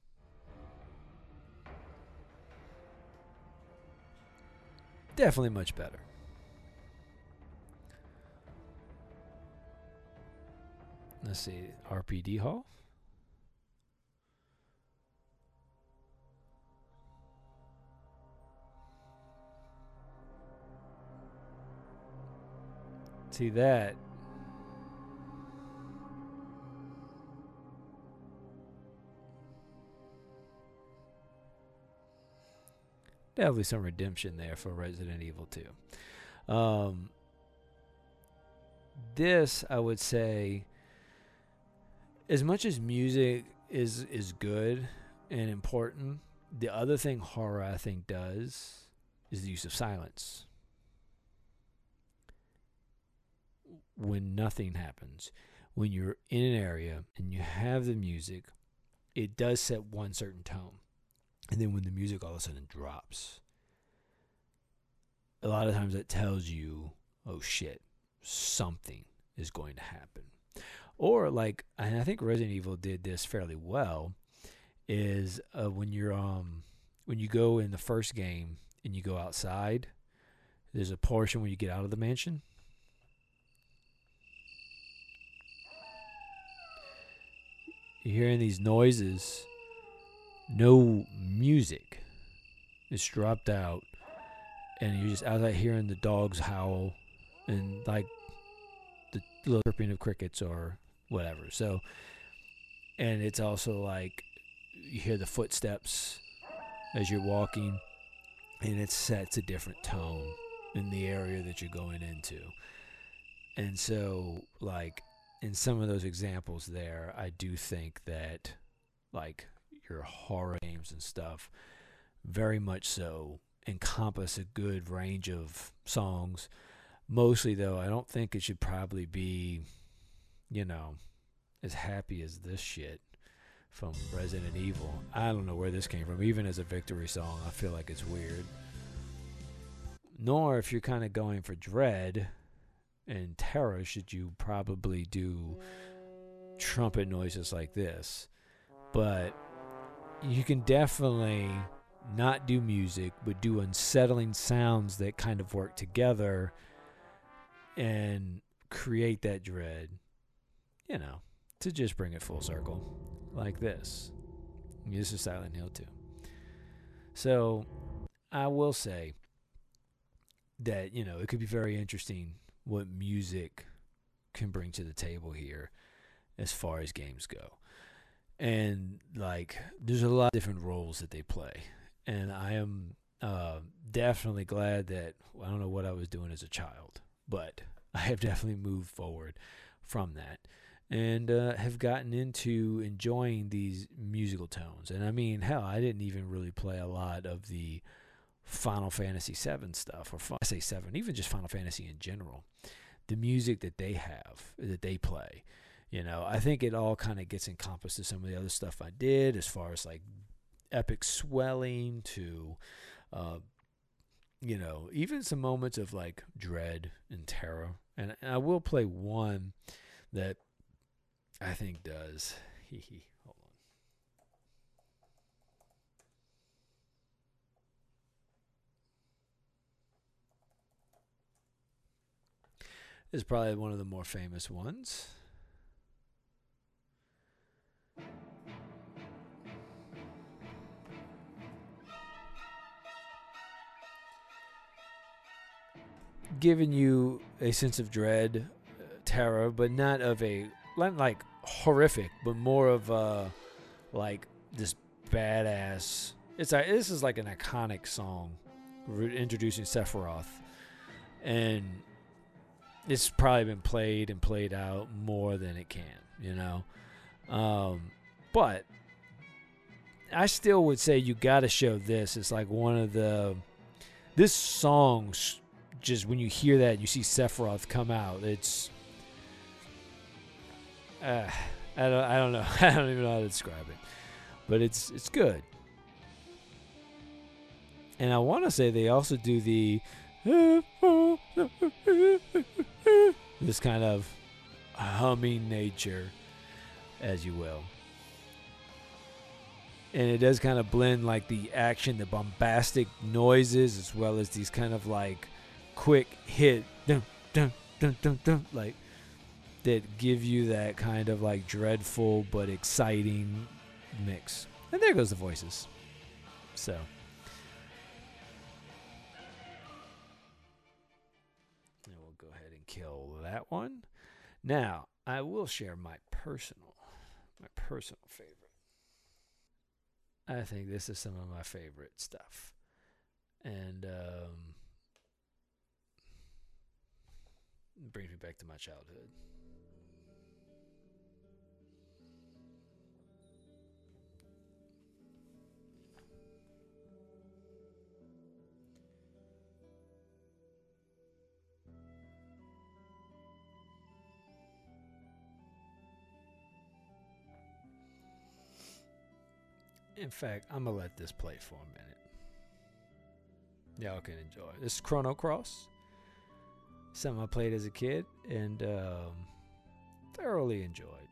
Definitely much better. Let's see, RPD Hall. See that. Definitely some redemption there for Resident Evil 2. Um, this, I would say, as much as music is is good and important, the other thing horror I think does is the use of silence. When nothing happens, when you're in an area and you have the music, it does set one certain tone. And then when the music all of a sudden drops, a lot of times that tells you, oh shit, something is going to happen. Or like, and I think Resident Evil did this fairly well, is uh, when you're um when you go in the first game and you go outside, there's a portion when you get out of the mansion. You're hearing these noises, no music. It's dropped out, and you're just outside hearing the dogs howl and like the little chirping of crickets or whatever. So, and it's also like you hear the footsteps as you're walking, and it sets a different tone in the area that you're going into. And so, like in some of those examples there, I do think that like your horror games and stuff very much so encompass a good range of songs. Mostly though, I don't think it should probably be, you know, as happy as this shit from Resident Evil. I don't know where this came from. Even as a victory song, I feel like it's weird. Nor if you're kind of going for dread and terror, should you probably do trumpet noises like this. But you can definitely not do music, but do unsettling sounds that kind of work together and create that dread, you know, to just bring it full circle like this. This is Silent Hill 2. So I will say that, you know, it could be very interesting what music can bring to the table here as far as games go. And like there's a lot of different roles that they play, and I am uh, definitely glad that I don't know what I was doing as a child, but I have definitely moved forward from that and uh, have gotten into enjoying these musical tones. And I mean, hell, I didn't even really play a lot of the Final Fantasy VII stuff, or I say seven, even just Final Fantasy in general. The music that they have, that they play, you know, I think it all kind of gets encompassed to some of the other stuff I did, as far as like epic swelling to, uh, you know, even some moments of like dread and terror. And, and I will play one that I think does. Hold on. Is probably one of the more famous ones. Giving you a sense of dread, uh, terror, but not of a not like horrific, but more of a like this badass. It's a, this is like an iconic song, re- introducing Sephiroth, and it's probably been played and played out more than it can, you know. Um, but I still would say you got to show this. It's like one of the this song. Just when you hear that, you see Sephiroth come out. It's uh, I don't I don't know. I don't even know how to describe it. But it's it's good. And I want to say they also do the this kind of humming nature as you will. And it does kind of blend like the action, the bombastic noises as well as these kind of like quick hit dun dun dun dun dun like that give you that kind of like dreadful but exciting mix. And there goes the voices. So. And we'll go ahead and kill that one. Now, I will share my personal my personal favorite. I think this is some of my favorite stuff. And um brings me back to my childhood. In fact, I'm gonna let this play for a minute. Y'all can enjoy. This is Chrono Cross. Something I played as a kid and um, thoroughly enjoyed.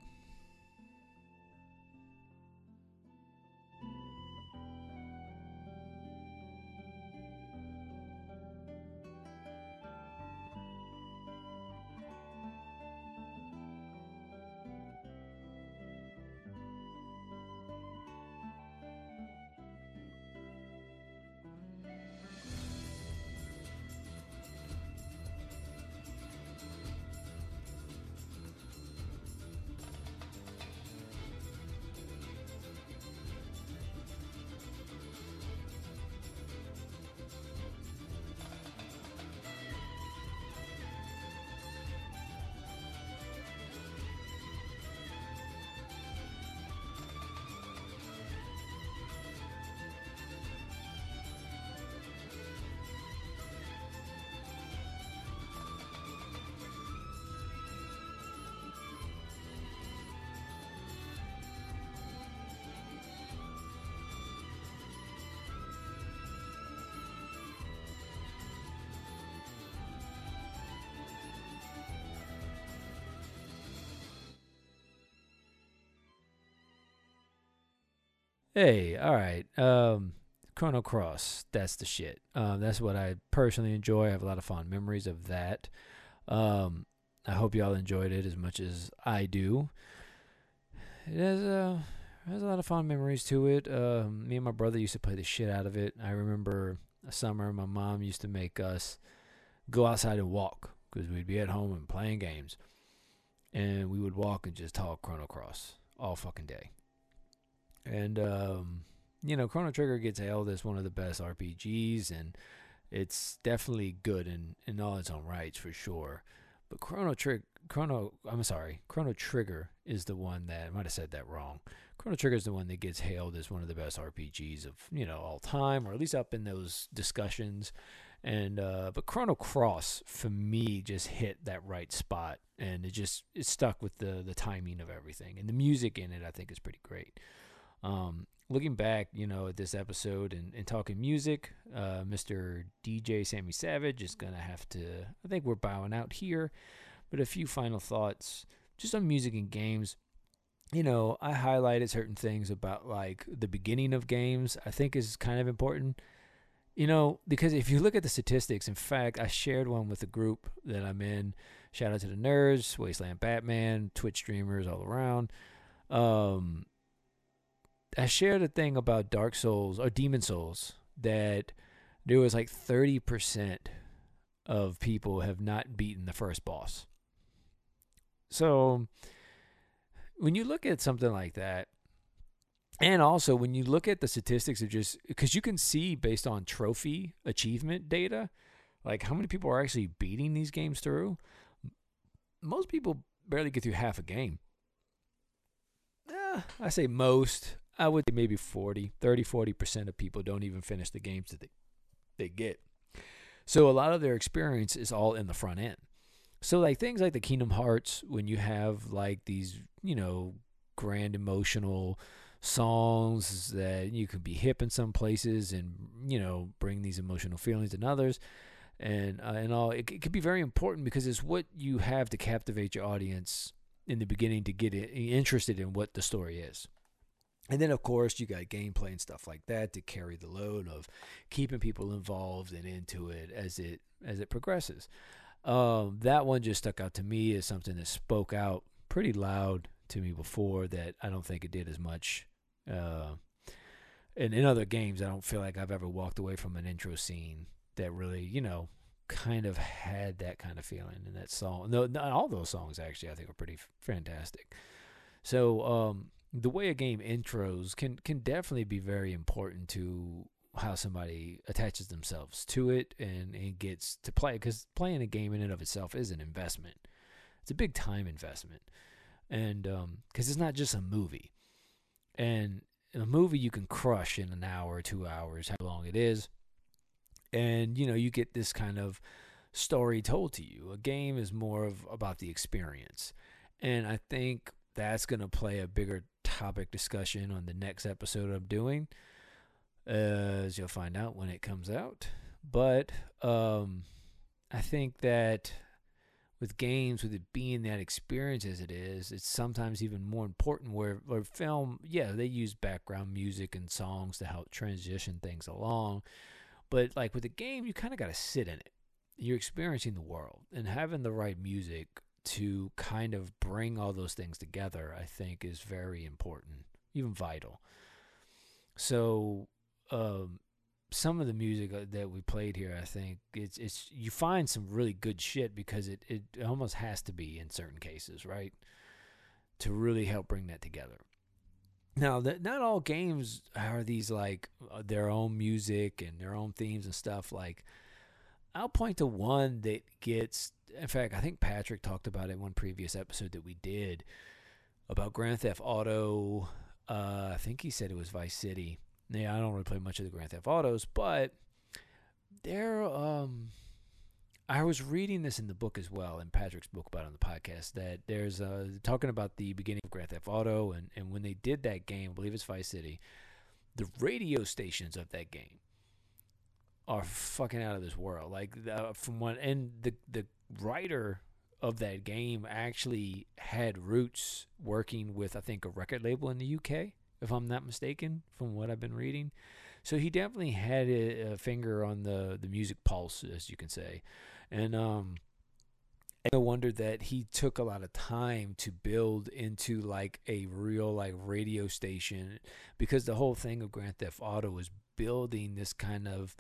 Hey, all right. Um, Chrono Cross, that's the shit. Um, that's what I personally enjoy. I have a lot of fond memories of that. Um, I hope y'all enjoyed it as much as I do. It has a has a lot of fond memories to it. Um, me and my brother used to play the shit out of it. I remember a summer my mom used to make us go outside and walk because we'd be at home and playing games, and we would walk and just talk Chrono Cross all fucking day And um, you know, Chrono Trigger gets hailed as one of the best RPGs, and it's definitely good in in all its own rights for sure. But Chrono Trigger, Chrono, I'm sorry, Chrono Trigger is the one that I might have said that wrong. Chrono Trigger is the one that gets hailed as one of the best RPGs of you know all time, or at least up in those discussions. And uh, but Chrono Cross for me just hit that right spot, and it just it stuck with the the timing of everything, and the music in it I think is pretty great. Um, looking back, you know, at this episode and, and talking music, uh, Mr. DJ Sammy Savage is gonna have to. I think we're bowing out here, but a few final thoughts just on music and games. You know, I highlighted certain things about like the beginning of games. I think is kind of important. You know, because if you look at the statistics, in fact, I shared one with the group that I'm in. Shout out to the nerds, Wasteland Batman, Twitch streamers all around. Um, I shared a thing about Dark Souls or Demon Souls that there was like 30% of people have not beaten the first boss. So when you look at something like that, and also when you look at the statistics of just because you can see based on trophy achievement data, like how many people are actually beating these games through. Most people barely get through half a game. Eh, I say most. I would say maybe 40, 30, 40% of people don't even finish the games that they, they get. So a lot of their experience is all in the front end. So like things like the Kingdom Hearts, when you have like these, you know, grand emotional songs that you can be hip in some places and you know bring these emotional feelings in others and uh, and all it, it can be very important because it's what you have to captivate your audience in the beginning to get it, interested in what the story is and then of course you got gameplay and stuff like that to carry the load of keeping people involved and into it as it as it progresses um, that one just stuck out to me as something that spoke out pretty loud to me before that I don't think it did as much uh, and in other games, I don't feel like I've ever walked away from an intro scene that really, you know, kind of had that kind of feeling And that song. No, not all those songs actually, I think are pretty fantastic. So um, the way a game intros can can definitely be very important to how somebody attaches themselves to it and, and gets to play because playing a game in and of itself is an investment. It's a big time investment, and um, because it's not just a movie and a movie you can crush in an hour, two hours, how long it is. And, you know, you get this kind of story told to you. A game is more of about the experience. And I think that's going to play a bigger topic discussion on the next episode I'm doing, as you'll find out when it comes out. But um, I think that with games, with it being that experience as it is, it's sometimes even more important. Where, where film, yeah, they use background music and songs to help transition things along, but like with a game, you kind of got to sit in it. You're experiencing the world, and having the right music to kind of bring all those things together, I think, is very important, even vital. So, um, some of the music uh, that we played here, I think it's it's you find some really good shit because it it almost has to be in certain cases, right? To really help bring that together. Now, that not all games are these like uh, their own music and their own themes and stuff. Like, I'll point to one that gets. In fact, I think Patrick talked about it in one previous episode that we did about Grand Theft Auto. Uh, I think he said it was Vice City yeah, I don't really play much of the Grand Theft Autos, but there, um, I was reading this in the book as well, and Patrick's book about on the podcast that there's uh, talking about the beginning of Grand Theft Auto, and, and when they did that game, I believe it's Vice City, the radio stations of that game are fucking out of this world. Like uh, from one, and the the writer of that game actually had roots working with I think a record label in the UK if I'm not mistaken, from what I've been reading. So he definitely had a, a finger on the the music pulse, as you can say, and um, I wonder that he took a lot of time to build into like a real like radio station because the whole thing of Grand Theft Auto was building this kind of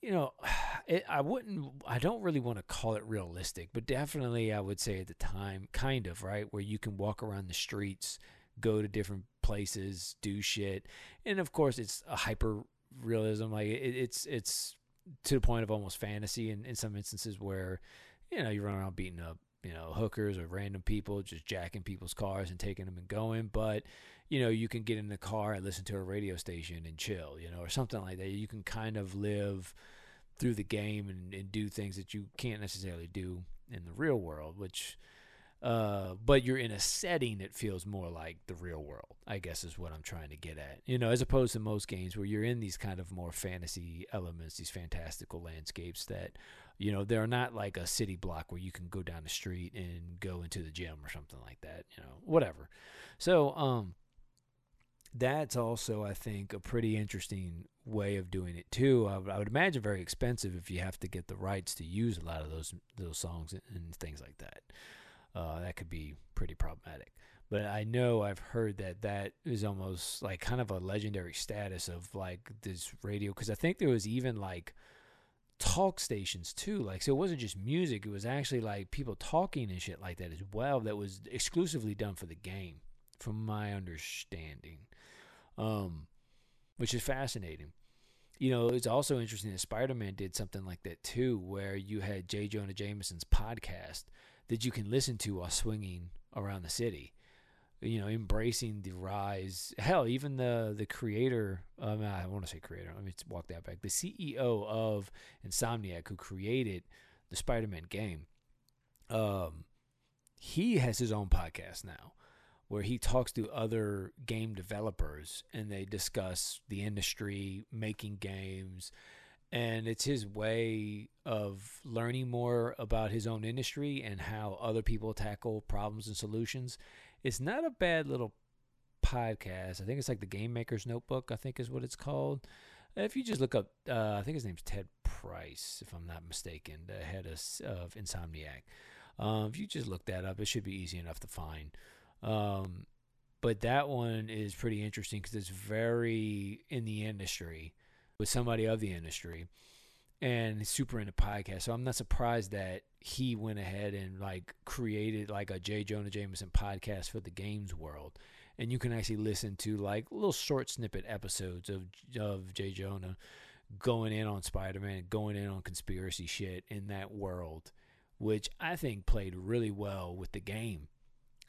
you know it, I wouldn't I don't really want to call it realistic but definitely I would say at the time kind of right where you can walk around the streets go to different places, do shit, and of course it's a hyper realism. Like it, it's it's to the point of almost fantasy in, in some instances where you know you run around beating up you know hookers or random people, just jacking people's cars and taking them and going, but you know you can get in the car and listen to a radio station and chill, you know, or something like that. You can kind of live through the game and, and do things that you can't necessarily do in the real world, which uh, but you're in a setting that feels more like the real world, I guess is what I'm trying to get at. You know, as opposed to most games where you're in these kind of more fantasy elements, these fantastical landscapes that, you know, they're not like a city block where you can go down the street and go into the gym or something like that, you know, whatever. So, um, that's also, I think, a pretty interesting way of doing it too. I would, I would imagine very expensive if you have to get the rights to use a lot of those those songs and, and things like that. Uh, that could be pretty problematic. But I know I've heard that that is almost like kind of a legendary status of like this radio because I think there was even like talk stations too. Like so, it wasn't just music; it was actually like people talking and shit like that as well. That was exclusively done for the game, from my understanding um, which is fascinating. You know, it's also interesting that Spider Man did something like that too, where you had J. Jonah Jameson's podcast that you can listen to while swinging around the city. You know, embracing the rise. Hell, even the the creator. Um, I want to say creator. Let me walk that back. The CEO of Insomniac, who created the Spider-Man game, um, he has his own podcast now where he talks to other game developers and they discuss the industry, making games, and it's his way of learning more about his own industry and how other people tackle problems and solutions. It's not a bad little podcast. I think it's like the Game Maker's Notebook, I think is what it's called. If you just look up, uh, I think his name's Ted Price, if I'm not mistaken, the head of, of Insomniac. Um, if you just look that up, it should be easy enough to find. Um, but that one is pretty interesting because it's very in the industry with somebody of the industry and super into podcasts. So I'm not surprised that he went ahead and like created like a J. Jonah Jameson podcast for the games world. And you can actually listen to like little short snippet episodes of of J. Jonah going in on Spider Man, going in on conspiracy shit in that world, which I think played really well with the game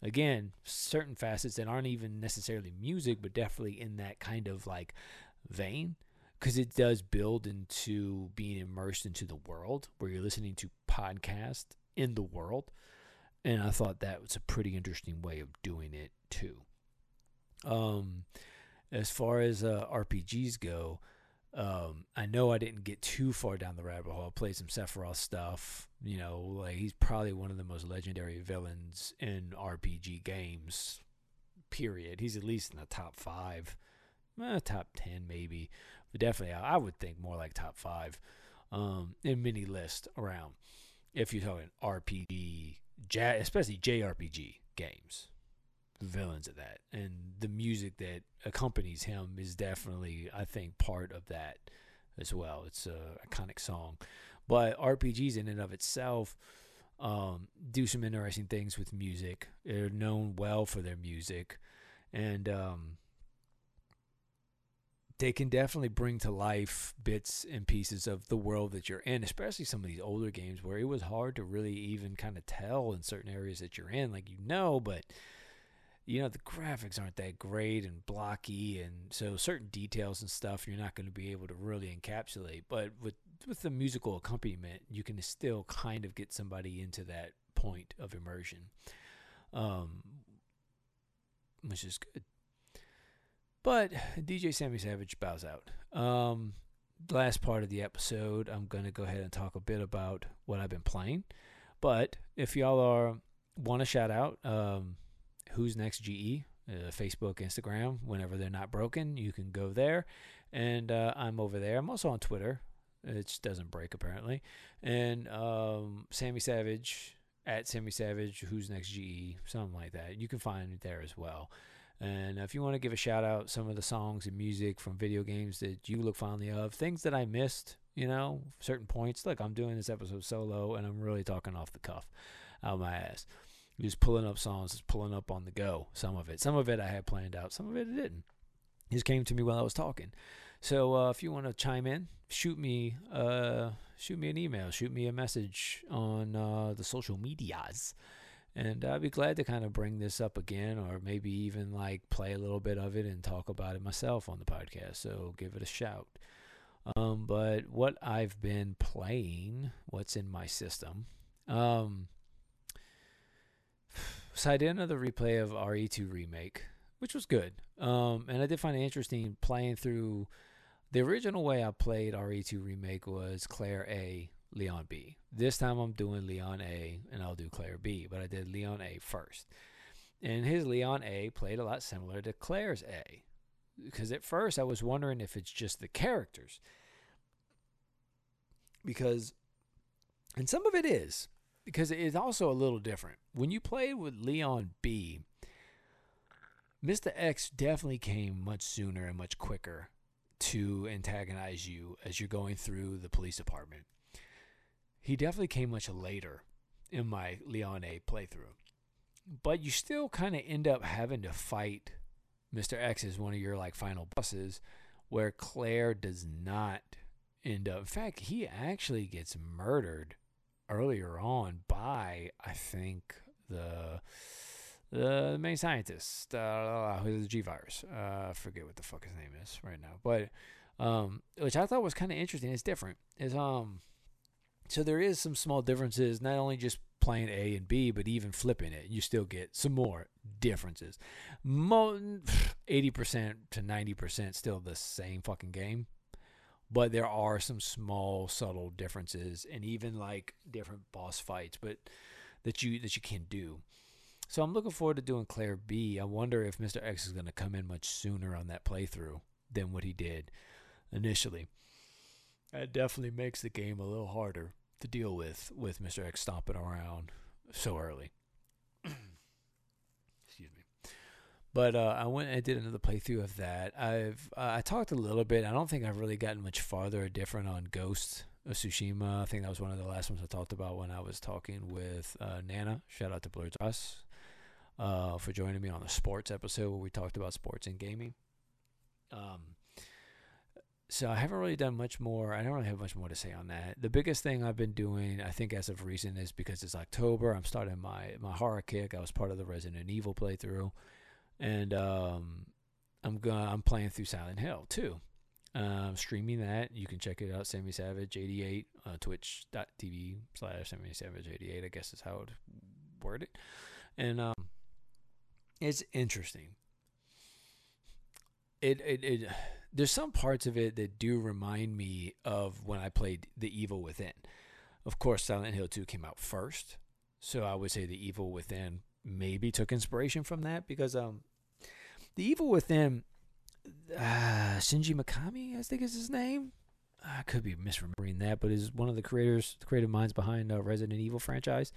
again, certain facets that aren't even necessarily music, but definitely in that kind of like vein. Because it does build into being immersed into the world where you're listening to podcast in the world. And I thought that was a pretty interesting way of doing it too. Um, as far as uh, RPGs go, um, I know I didn't get too far down the rabbit hole. I played some Sephiroth stuff. You know, like he's probably one of the most legendary villains in RPG games. Period. He's at least in the top five, eh, top ten maybe, but definitely I would think more like top five um, in many lists around. If you're talking RPG, especially JRPG games villains of that. And the music that accompanies him is definitely i think part of that as well. It's a iconic song. But rpgs in and of itself um, do some interesting things with music. They're known well for their music. And um, they can definitely bring to life bits and pieces of the world that you're in, especially some of these older games where it was hard to really even kind of tell in certain areas that you're in. Like you know, but you know the graphics aren't that great and blocky and so certain details and stuff you're not going to be able to really encapsulate but with with the musical accompaniment you can still kind of get somebody into that point of immersion um which is good but DJ Sammy Savage bows out um last part of the episode I'm going to go ahead and talk a bit about what I've been playing but if y'all are want to shout out um Who's Next GE, uh, Facebook, Instagram. Whenever they're not broken, you can go there. And uh, I'm over there. I'm also on Twitter. It just doesn't break apparently. And um, Sammy Savage at Sammy Savage, Who's Next GE, something like that. You can find it there as well. And if you want to give a shout out some of the songs and music from video games that you look fondly of, things that I missed, you know, certain points. Look, I'm doing this episode solo and I'm really talking off the cuff out of my ass. Just pulling up songs, just pulling up on the go. Some of it, some of it I had planned out, some of it I didn't. It just came to me while I was talking. So uh, if you want to chime in, shoot me, uh, shoot me an email, shoot me a message on uh, the social medias, and I'd be glad to kind of bring this up again, or maybe even like play a little bit of it and talk about it myself on the podcast. So give it a shout. Um, but what I've been playing, what's in my system, um, so I did another replay of RE2 remake, which was good. Um, and I did find it interesting playing through the original way I played RE2 remake was Claire A, Leon B. This time I'm doing Leon A, and I'll do Claire B. But I did Leon A first, and his Leon A played a lot similar to Claire's A because at first I was wondering if it's just the characters. Because, and some of it is, because it's also a little different. When you played with Leon B, Mr. X definitely came much sooner and much quicker to antagonize you as you're going through the police department. He definitely came much later in my Leon A playthrough. But you still kind of end up having to fight Mr. X as one of your like final bosses, where Claire does not end up. In fact, he actually gets murdered earlier on by I think the the main scientist, uh, who's the G virus. Uh, I forget what the fuck his name is right now, but um, which I thought was kind of interesting. It's different. Is um, so there is some small differences. Not only just playing A and B, but even flipping it, you still get some more differences. Mo- Eighty percent to ninety percent still the same fucking game, but there are some small subtle differences, and even like different boss fights, but that you that you can do. So I'm looking forward to doing Claire B. I wonder if Mr. X is going to come in much sooner on that playthrough than what he did initially. That definitely makes the game a little harder to deal with with Mr. X stomping around so early. Excuse me. But uh, I went and did another playthrough of that. I've uh, I talked a little bit. I don't think I've really gotten much farther or different on Ghost of Tsushima. I think that was one of the last ones I talked about when I was talking with uh, Nana. Shout out to Blurred Us uh, for joining me on the sports episode where we talked about sports and gaming. Um, so I haven't really done much more. I don't really have much more to say on that. The biggest thing I've been doing, I think, as of recent, is because it's October. I'm starting my my horror kick. I was part of the Resident Evil playthrough, and um, I'm going. I'm playing through Silent Hill too. Um, streaming that. You can check it out. Sammy Savage 88 uh, Twitch.tv slash Sammy Savage 88. I guess is how it word it. And um, it's interesting. It it it there's some parts of it that do remind me of when I played The Evil Within. Of course, Silent Hill 2 came out first, so I would say The Evil Within maybe took inspiration from that because um, The Evil Within, uh, Shinji Mikami, I think is his name. I could be misremembering that, but is one of the creators, the creative minds behind uh, Resident Evil franchise.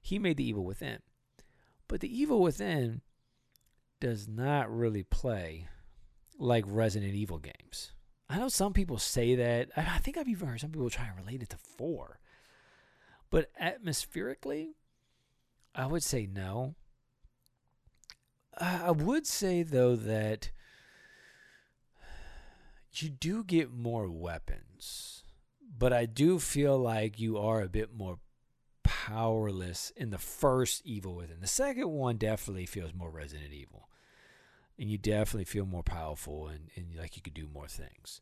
He made The Evil Within, but The Evil Within does not really play like Resident Evil games. I know some people say that. I think I've even heard some people try and relate it to 4. But atmospherically, I would say no. I would say, though, that you do get more weapons. But I do feel like you are a bit more powerless in the first Evil Within. The second one definitely feels more Resident Evil and you definitely feel more powerful and, and like you could do more things.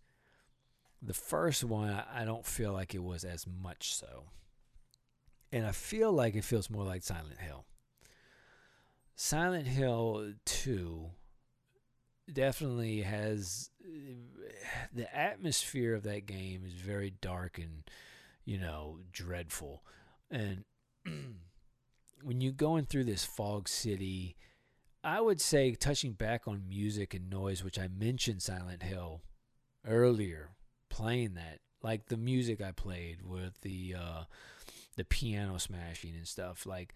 The first one, I, don't feel like it was as much so. And I feel like it feels more like Silent Hill. Silent Hill 2 definitely has uh, the atmosphere of that game is very dark and, you know, dreadful. And when you're going through this fog city, I would say touching back on music and noise, which I mentioned Silent Hill earlier, playing that like the music I played with the uh, the piano smashing and stuff. Like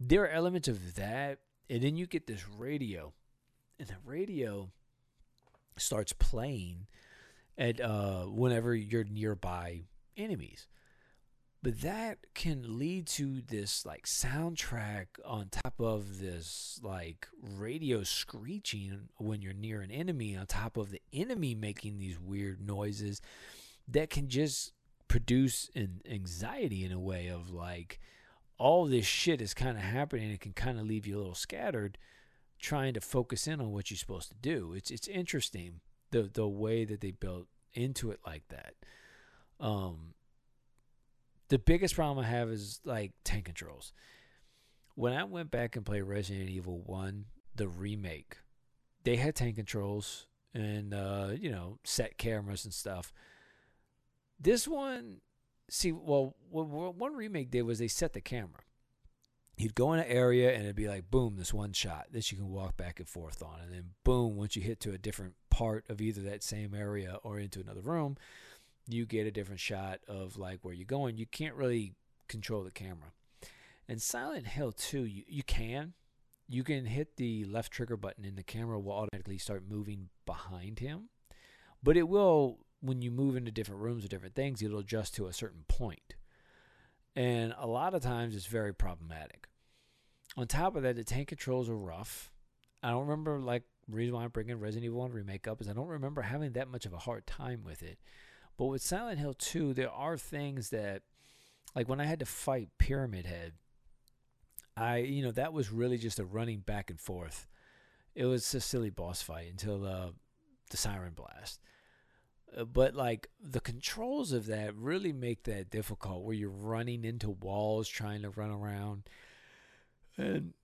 there are elements of that, and then you get this radio, and the radio starts playing at uh, whenever you're nearby enemies. But that can lead to this like soundtrack on top of this like radio screeching when you're near an enemy on top of the enemy making these weird noises that can just produce an anxiety in a way of like all this shit is kind of happening it can kind of leave you a little scattered trying to focus in on what you're supposed to do. It's it's interesting the the way that they built into it like that. Um the biggest problem I have is like tank controls. When I went back and played Resident Evil 1, the remake, they had tank controls and uh, you know, set cameras and stuff. This one, see, well, what, one remake did was they set the camera. You'd go in an area and it'd be like, boom, this one shot that you can walk back and forth on. And then, boom, once you hit to a different part of either that same area or into another room, you get a different shot of like where you're going. You can't really control the camera. In Silent Hill 2, you, you can. You can hit the left trigger button and the camera will automatically start moving behind him. But it will, when you move into different rooms or different things, it'll adjust to a certain point. And a lot of times it's very problematic. On top of that, the tank controls are rough. I don't remember, like, reason why I'm bringing Resident Evil 1 Remake up is I don't remember having that much of a hard time with it. But with Silent Hill 2, there are things that, like when I had to fight Pyramid Head, I, you know, that was really just a running back and forth. It was a silly boss fight until uh, the Siren Blast. Uh, but like the controls of that really make that difficult where you're running into walls trying to run around. And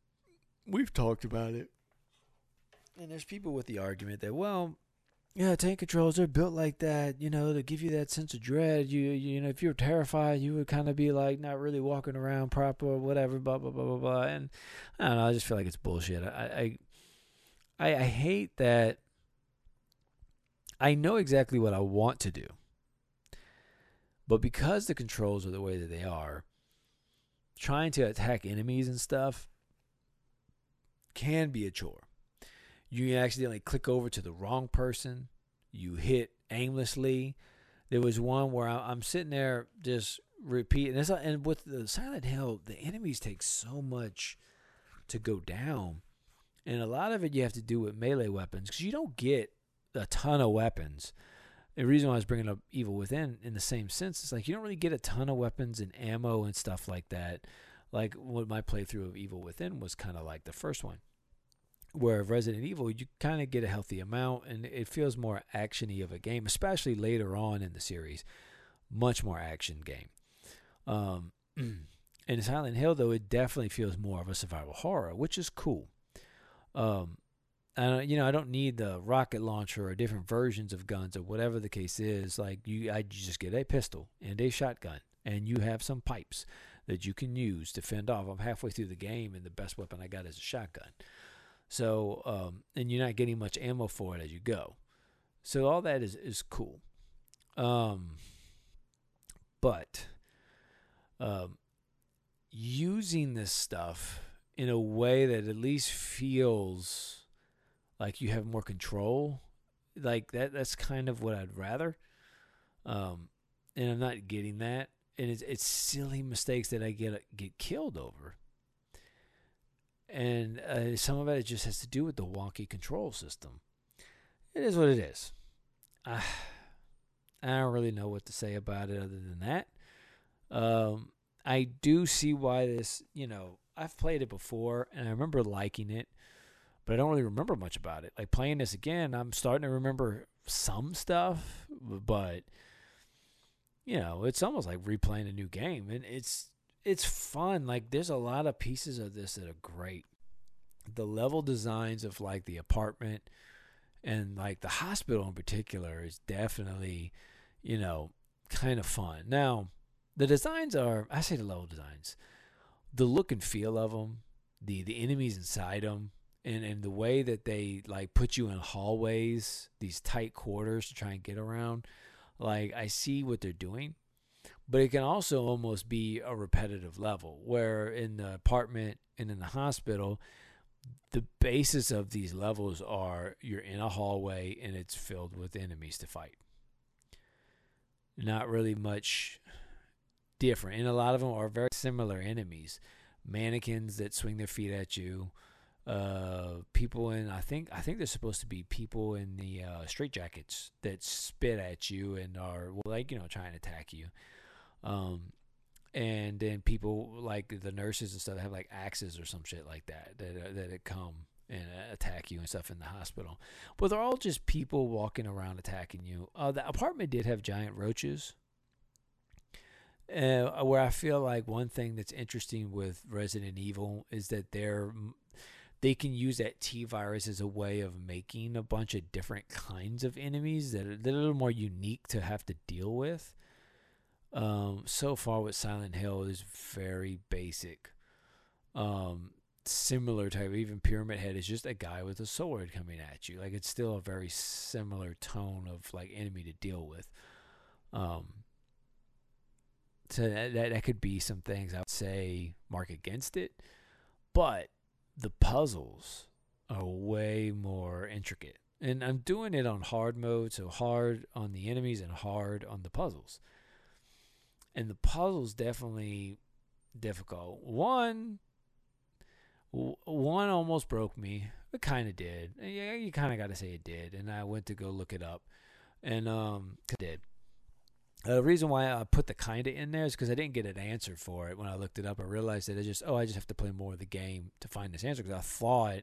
we've talked about it. And there's people with the argument that, well, yeah, tank controls are built like that, you know, to give you that sense of dread. You, you know, if you're terrified, you would kind of be like not really walking around proper or whatever, blah blah blah blah blah. And I don't know, I just feel like it's bullshit. I, I, I, I hate that. I know exactly what I want to do, but because the controls are the way that they are, trying to attack enemies and stuff can be a chore you accidentally click over to the wrong person, you hit aimlessly. There was one where I, am sitting there just repeating this, and with the Silent Hill, the enemies take so much to go down, and a lot of it you have to do with melee weapons because you don't get a ton of weapons. The reason why I was bringing up Evil Within in the same sense is like you don't really get a ton of weapons and ammo and stuff like that. Like what my playthrough of Evil Within was kind of like the first one where Resident Evil you kind of get a healthy amount and it feels more actiony of a game, especially later on in the series, much more action game. Um, in Silent Hill though, it definitely feels more of a survival horror, which is cool. Um, and you know, I don't need the rocket launcher or different versions of guns or whatever the case is. Like you, I just get a pistol and a shotgun, and you have some pipes that you can use to fend off. I'm halfway through the game, and the best weapon I got is a shotgun. So, um, and you're not getting much ammo for it as you go. So all that is is cool. Um, but um, using this stuff in a way that at least feels like you have more control, like that. That's kind of what I'd rather. Um, and I'm not getting that. And it's it's silly mistakes that I get get killed over and uh, some of it just has to do with the wonky control system. It is what it is. Uh, I don't really know what to say about it other than that. Um, I do see why this, you know, I've played it before and I remember liking it, but I don't really remember much about it. Like playing this again, I'm starting to remember some stuff, but you know, it's almost like replaying a new game and it's it's fun. Like there's a lot of pieces of this that are great. The level designs of like the apartment and like the hospital in particular is definitely, you know, kind of fun. Now, the designs are I say the level designs, the look and feel of them, the the enemies inside them, and and the way that they like put you in hallways, these tight quarters to try and get around. Like I see what they're doing but it can also almost be a repetitive level where in the apartment and in the hospital the basis of these levels are you're in a hallway and it's filled with enemies to fight not really much different, and a lot of them are very similar enemies. Mannequins that swing their feet at you, uh, people in I think I think they're supposed to be people in the uh, straitjackets that spit at you and are like you know trying to attack you. Um, and then people like the nurses and stuff have like axes or some shit like that that that that come and attack you and stuff in the hospital. But they're all just people walking around attacking you. Uh, the apartment did have giant roaches. Uh, where I feel like one thing that's interesting with Resident Evil is that they're they can use that T virus as a way of making a bunch of different kinds of enemies that are, that are a little more unique to have to deal with. Um, so far with Silent Hill is very basic. Um, similar type, even Pyramid Head is just a guy with a sword coming at you. Like it's still a very similar tone of like enemy to deal with. Um, so that, that that could be some things I would say mark against it, but the puzzles are way more intricate. And I'm doing it on hard mode, so hard on the enemies and hard on the puzzles. And the puzzles definitely difficult. One one almost broke me. It kind of did. Yeah, you kind of got to say it did. And I went to go look it up, and um, it did. The reason why I put the kind of in there is because I didn't get an answer for it when I looked it up. I realized that I just oh I just have to play more of the game to find this answer because I thought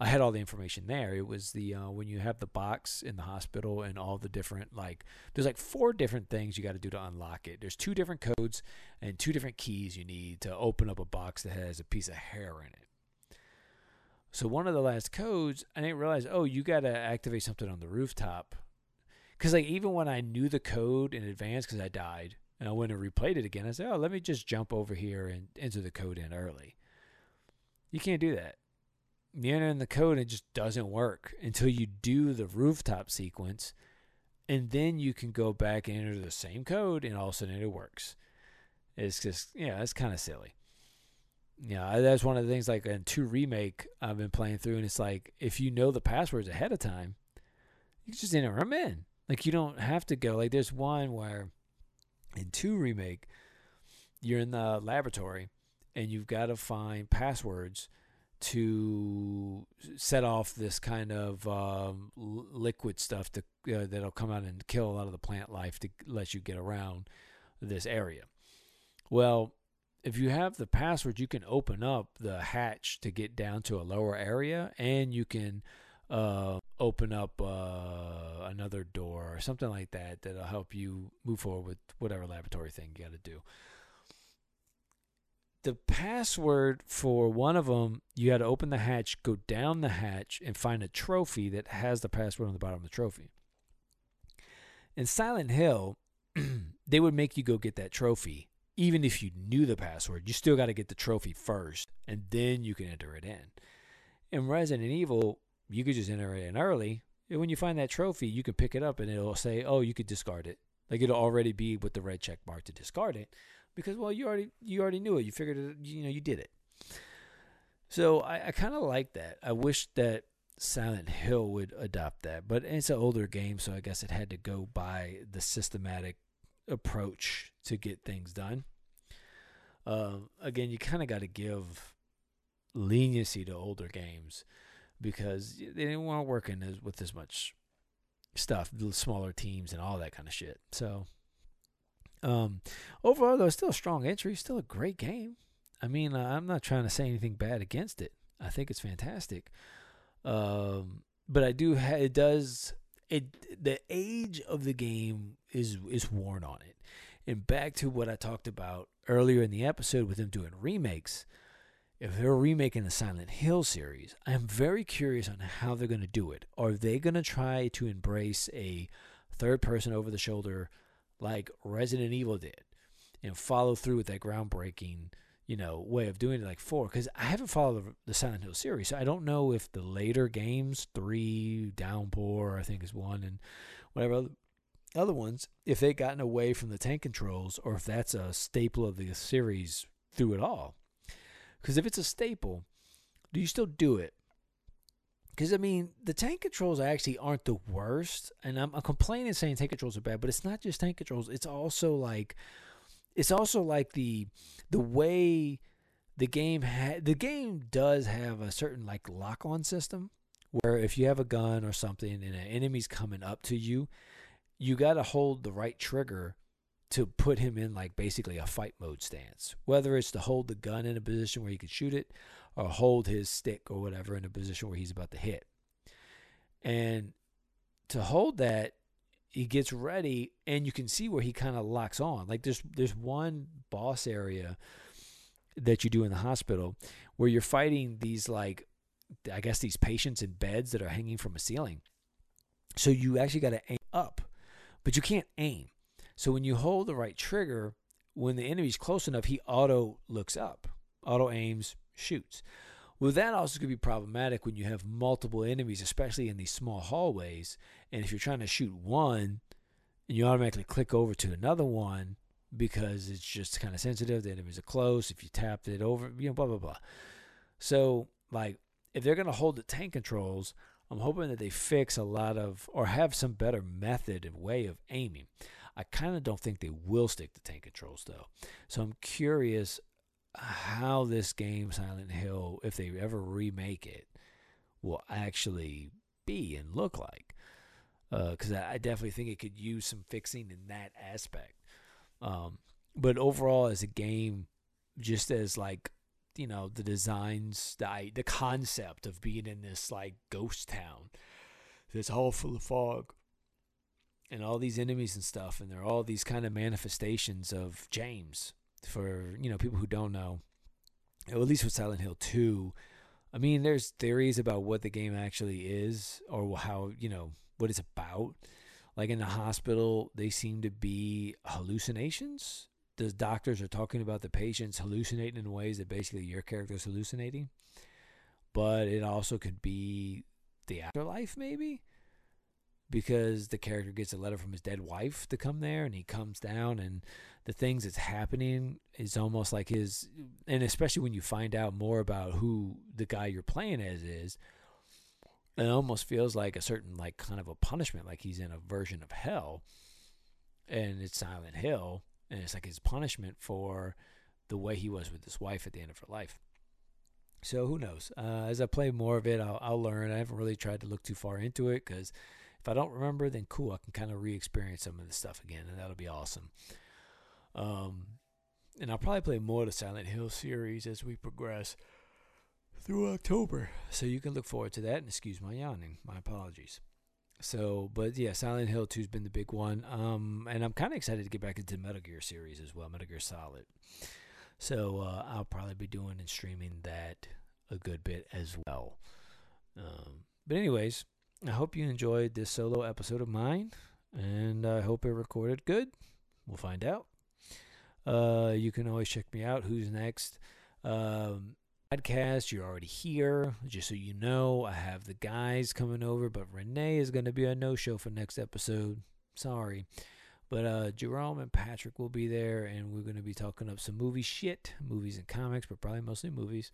I had all the information there. It was the uh, when you have the box in the hospital and all the different like there's like four different things you got to do to unlock it. There's two different codes and two different keys you need to open up a box that has a piece of hair in it. So one of the last codes, I didn't realize. Oh, you got to activate something on the rooftop because like even when I knew the code in advance, because I died and I went and replayed it again, I said, "Oh, let me just jump over here and enter the code in early." You can't do that. You enter in the code, and it just doesn't work until you do the rooftop sequence, and then you can go back and enter the same code, and all of a sudden it works. It's just yeah, it's kind of silly. Yeah, that's one of the things. Like in two remake, I've been playing through, and it's like if you know the passwords ahead of time, you just enter them in. Like you don't have to go. Like there's one where in two remake, you're in the laboratory and you've got to find passwords to set off this kind of um, liquid stuff to, uh, that'll come out and kill a lot of the plant life to let you get around this area. Well, if you have the password, you can open up the hatch to get down to a lower area, and you can uh, open up uh, another door or something like that that'll help you move forward with whatever laboratory thing you got to do. The password for one of them, you had to open the hatch, go down the hatch, and find a trophy that has the password on the bottom of the trophy. In Silent Hill, they would make you go get that trophy. Even if you knew the password, you still got to get the trophy first, and then you can enter it in. In Resident Evil, you could just enter it in early. And when you find that trophy, you can pick it up and it'll say, "Oh, you could discard it." Like it'll already be with the red check mark to discard it, because well, you already you already knew it. You figured it. You know, you did it. So I, I kind of like that. I wish that Silent Hill would adopt that, but it's an older game, so I guess it had to go by the systematic approach to get things done. Um, again, you kind of got to give leniency to older games because they didn't want to work in as, with as much stuff, smaller teams and all that kind of shit. So, um, overall though, still a strong entry, still a great game. I mean, I'm not trying to say anything bad against it. I think it's fantastic. Um, but I do ha- it does it the age of the game is is worn on it. And back to what I talked about earlier in the episode with them doing remakes if they're remaking the Silent Hill series, I'm very curious on how they're going to do it. Are they going to try to embrace a third person over the shoulder like Resident Evil did and follow through with that groundbreaking, you know, way of doing it like 4 cuz I haven't followed the, Silent Hill series. So I don't know if the later games, 3, Downpour, I think is one and whatever other, other ones, if they've gotten away from the tank controls or if that's a staple of the series through it all. Because if it's a staple, do you still do it? Because I mean, the tank controls actually aren't the worst, and I'm, I'm complaining saying tank controls are bad, but it's not just tank controls. It's also like it's also like the the way the game ha- the game does have a certain like lock on system where if you have a gun or something and an enemy's coming up to you, you got to hold the right trigger to put him in like basically a fight mode stance. Whether it's to hold the gun in a position where you can shoot it or hold his stick or whatever in a position where he's about to hit. And to hold that, he gets ready and you can see where he kind of locks on. Like there's there's one boss area that you do in the hospital where you're fighting these like I guess these patients in beds that are hanging from a ceiling. So you actually got to aim up, but you can't aim. So when you hold the right trigger, when the enemy's close enough, he auto looks up, auto aims, shoots. Well, that also could be problematic when you have multiple enemies, especially in these small hallways. And if you're trying to shoot one, and you automatically click over to another one because it's just kind of sensitive, the enemies are close. If you tapped it over, you know, blah blah blah. So, like, if they're gonna hold the tank controls, I'm hoping that they fix a lot of or have some better method and way of aiming. I kind of don't think they will stick to tank controls though. So I'm curious how this game Silent Hill, if they ever remake it, will actually be and look like. Because I, I definitely think it could use some fixing in that aspect. Um, but overall, as a game, just as like you know the designs, the the concept of being in this like ghost town that's all full of fog and all these enemies and stuff, and they're all these kind of manifestations of James. For you know people who don't know, at least with Silent Hill Two, I mean, there's theories about what the game actually is or how you know what it's about. Like in the hospital, they seem to be hallucinations. The doctors are talking about the patients hallucinating in ways that basically your character's hallucinating. But it also could be the afterlife, maybe because the character gets a letter from his dead wife to come there and he comes down and the things that's happening is almost like his and especially when you find out more about who the guy you're playing as is it almost feels like a certain like kind of a punishment like he's in a version of hell and it's silent hill and it's like his punishment for the way he was with his wife at the end of her life. So who knows? Uh, as i play more of it I'll, I'll learn. I haven't really tried to look too far into it because if I don't remember, then cool, I can kind of re-experience some of this stuff again, and that'll be awesome. Um, and I'll probably play more of the Silent Hill series as we progress through October, so you can look forward to that. And excuse my yawning, my apologies. So, but yeah, Silent Hill 2's been the big one. Um, and I'm kind of excited to get back into the Metal Gear series as well, Metal Gear Solid. So uh, I'll probably be doing and streaming that a good bit as well. Um, but anyways, I hope you enjoyed this solo episode of mine, and I hope it recorded good. We'll find out. Uh, you can always check me out. Who's next? Um, podcast. You're already here. Just so you know, I have the guys coming over, but Renee is going to be a no-show for next episode. Sorry. But uh, Jerome and Patrick will be there, and we're going to be talking up some movie shit, movies and comics, but probably mostly movies.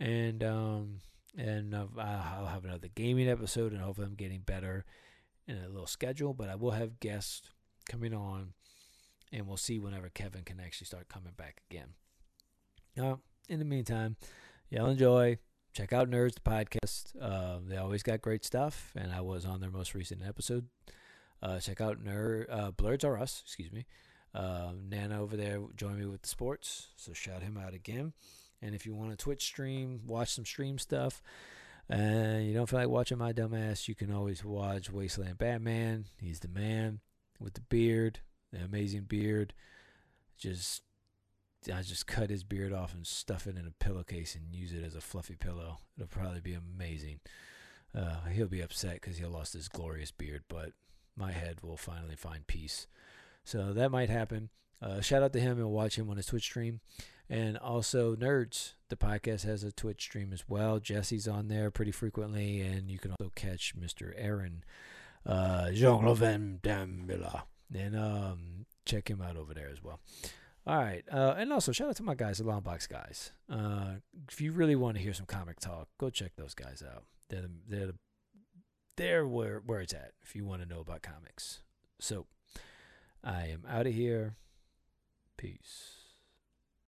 And um, and I'll have another gaming episode, and hopefully I'm getting better in a little schedule. But I will have guests coming on, and we'll see whenever Kevin can actually start coming back again. Uh, in the meantime, y'all enjoy. Check out Nerds the podcast. Uh, they always got great stuff, and I was on their most recent episode. Uh, check out Nerd uh, Blurs Us. Excuse me. Uh, Nana over there joined me with the sports, so shout him out again. And if you want to Twitch stream, watch some stream stuff, and you don't feel like watching my dumbass, you can always watch Wasteland Batman. He's the man with the beard, the amazing beard. Just, I just cut his beard off and stuff it in a pillowcase and use it as a fluffy pillow. It'll probably be amazing. Uh, he'll be upset because he lost his glorious beard, but my head will finally find peace. So that might happen. Uh, shout out to him and watch him on his Twitch stream. And also, Nerds, the podcast has a Twitch stream as well. Jesse's on there pretty frequently, and you can also catch Mr. Aaron uh, Jean Levin Dambilla. And um, check him out over there as well. All right. Uh, and also, shout out to my guys, the Longbox guys. Uh, if you really want to hear some comic talk, go check those guys out. They're, the, they're, the, they're where, where it's at if you want to know about comics. So, I am out of here. Peace.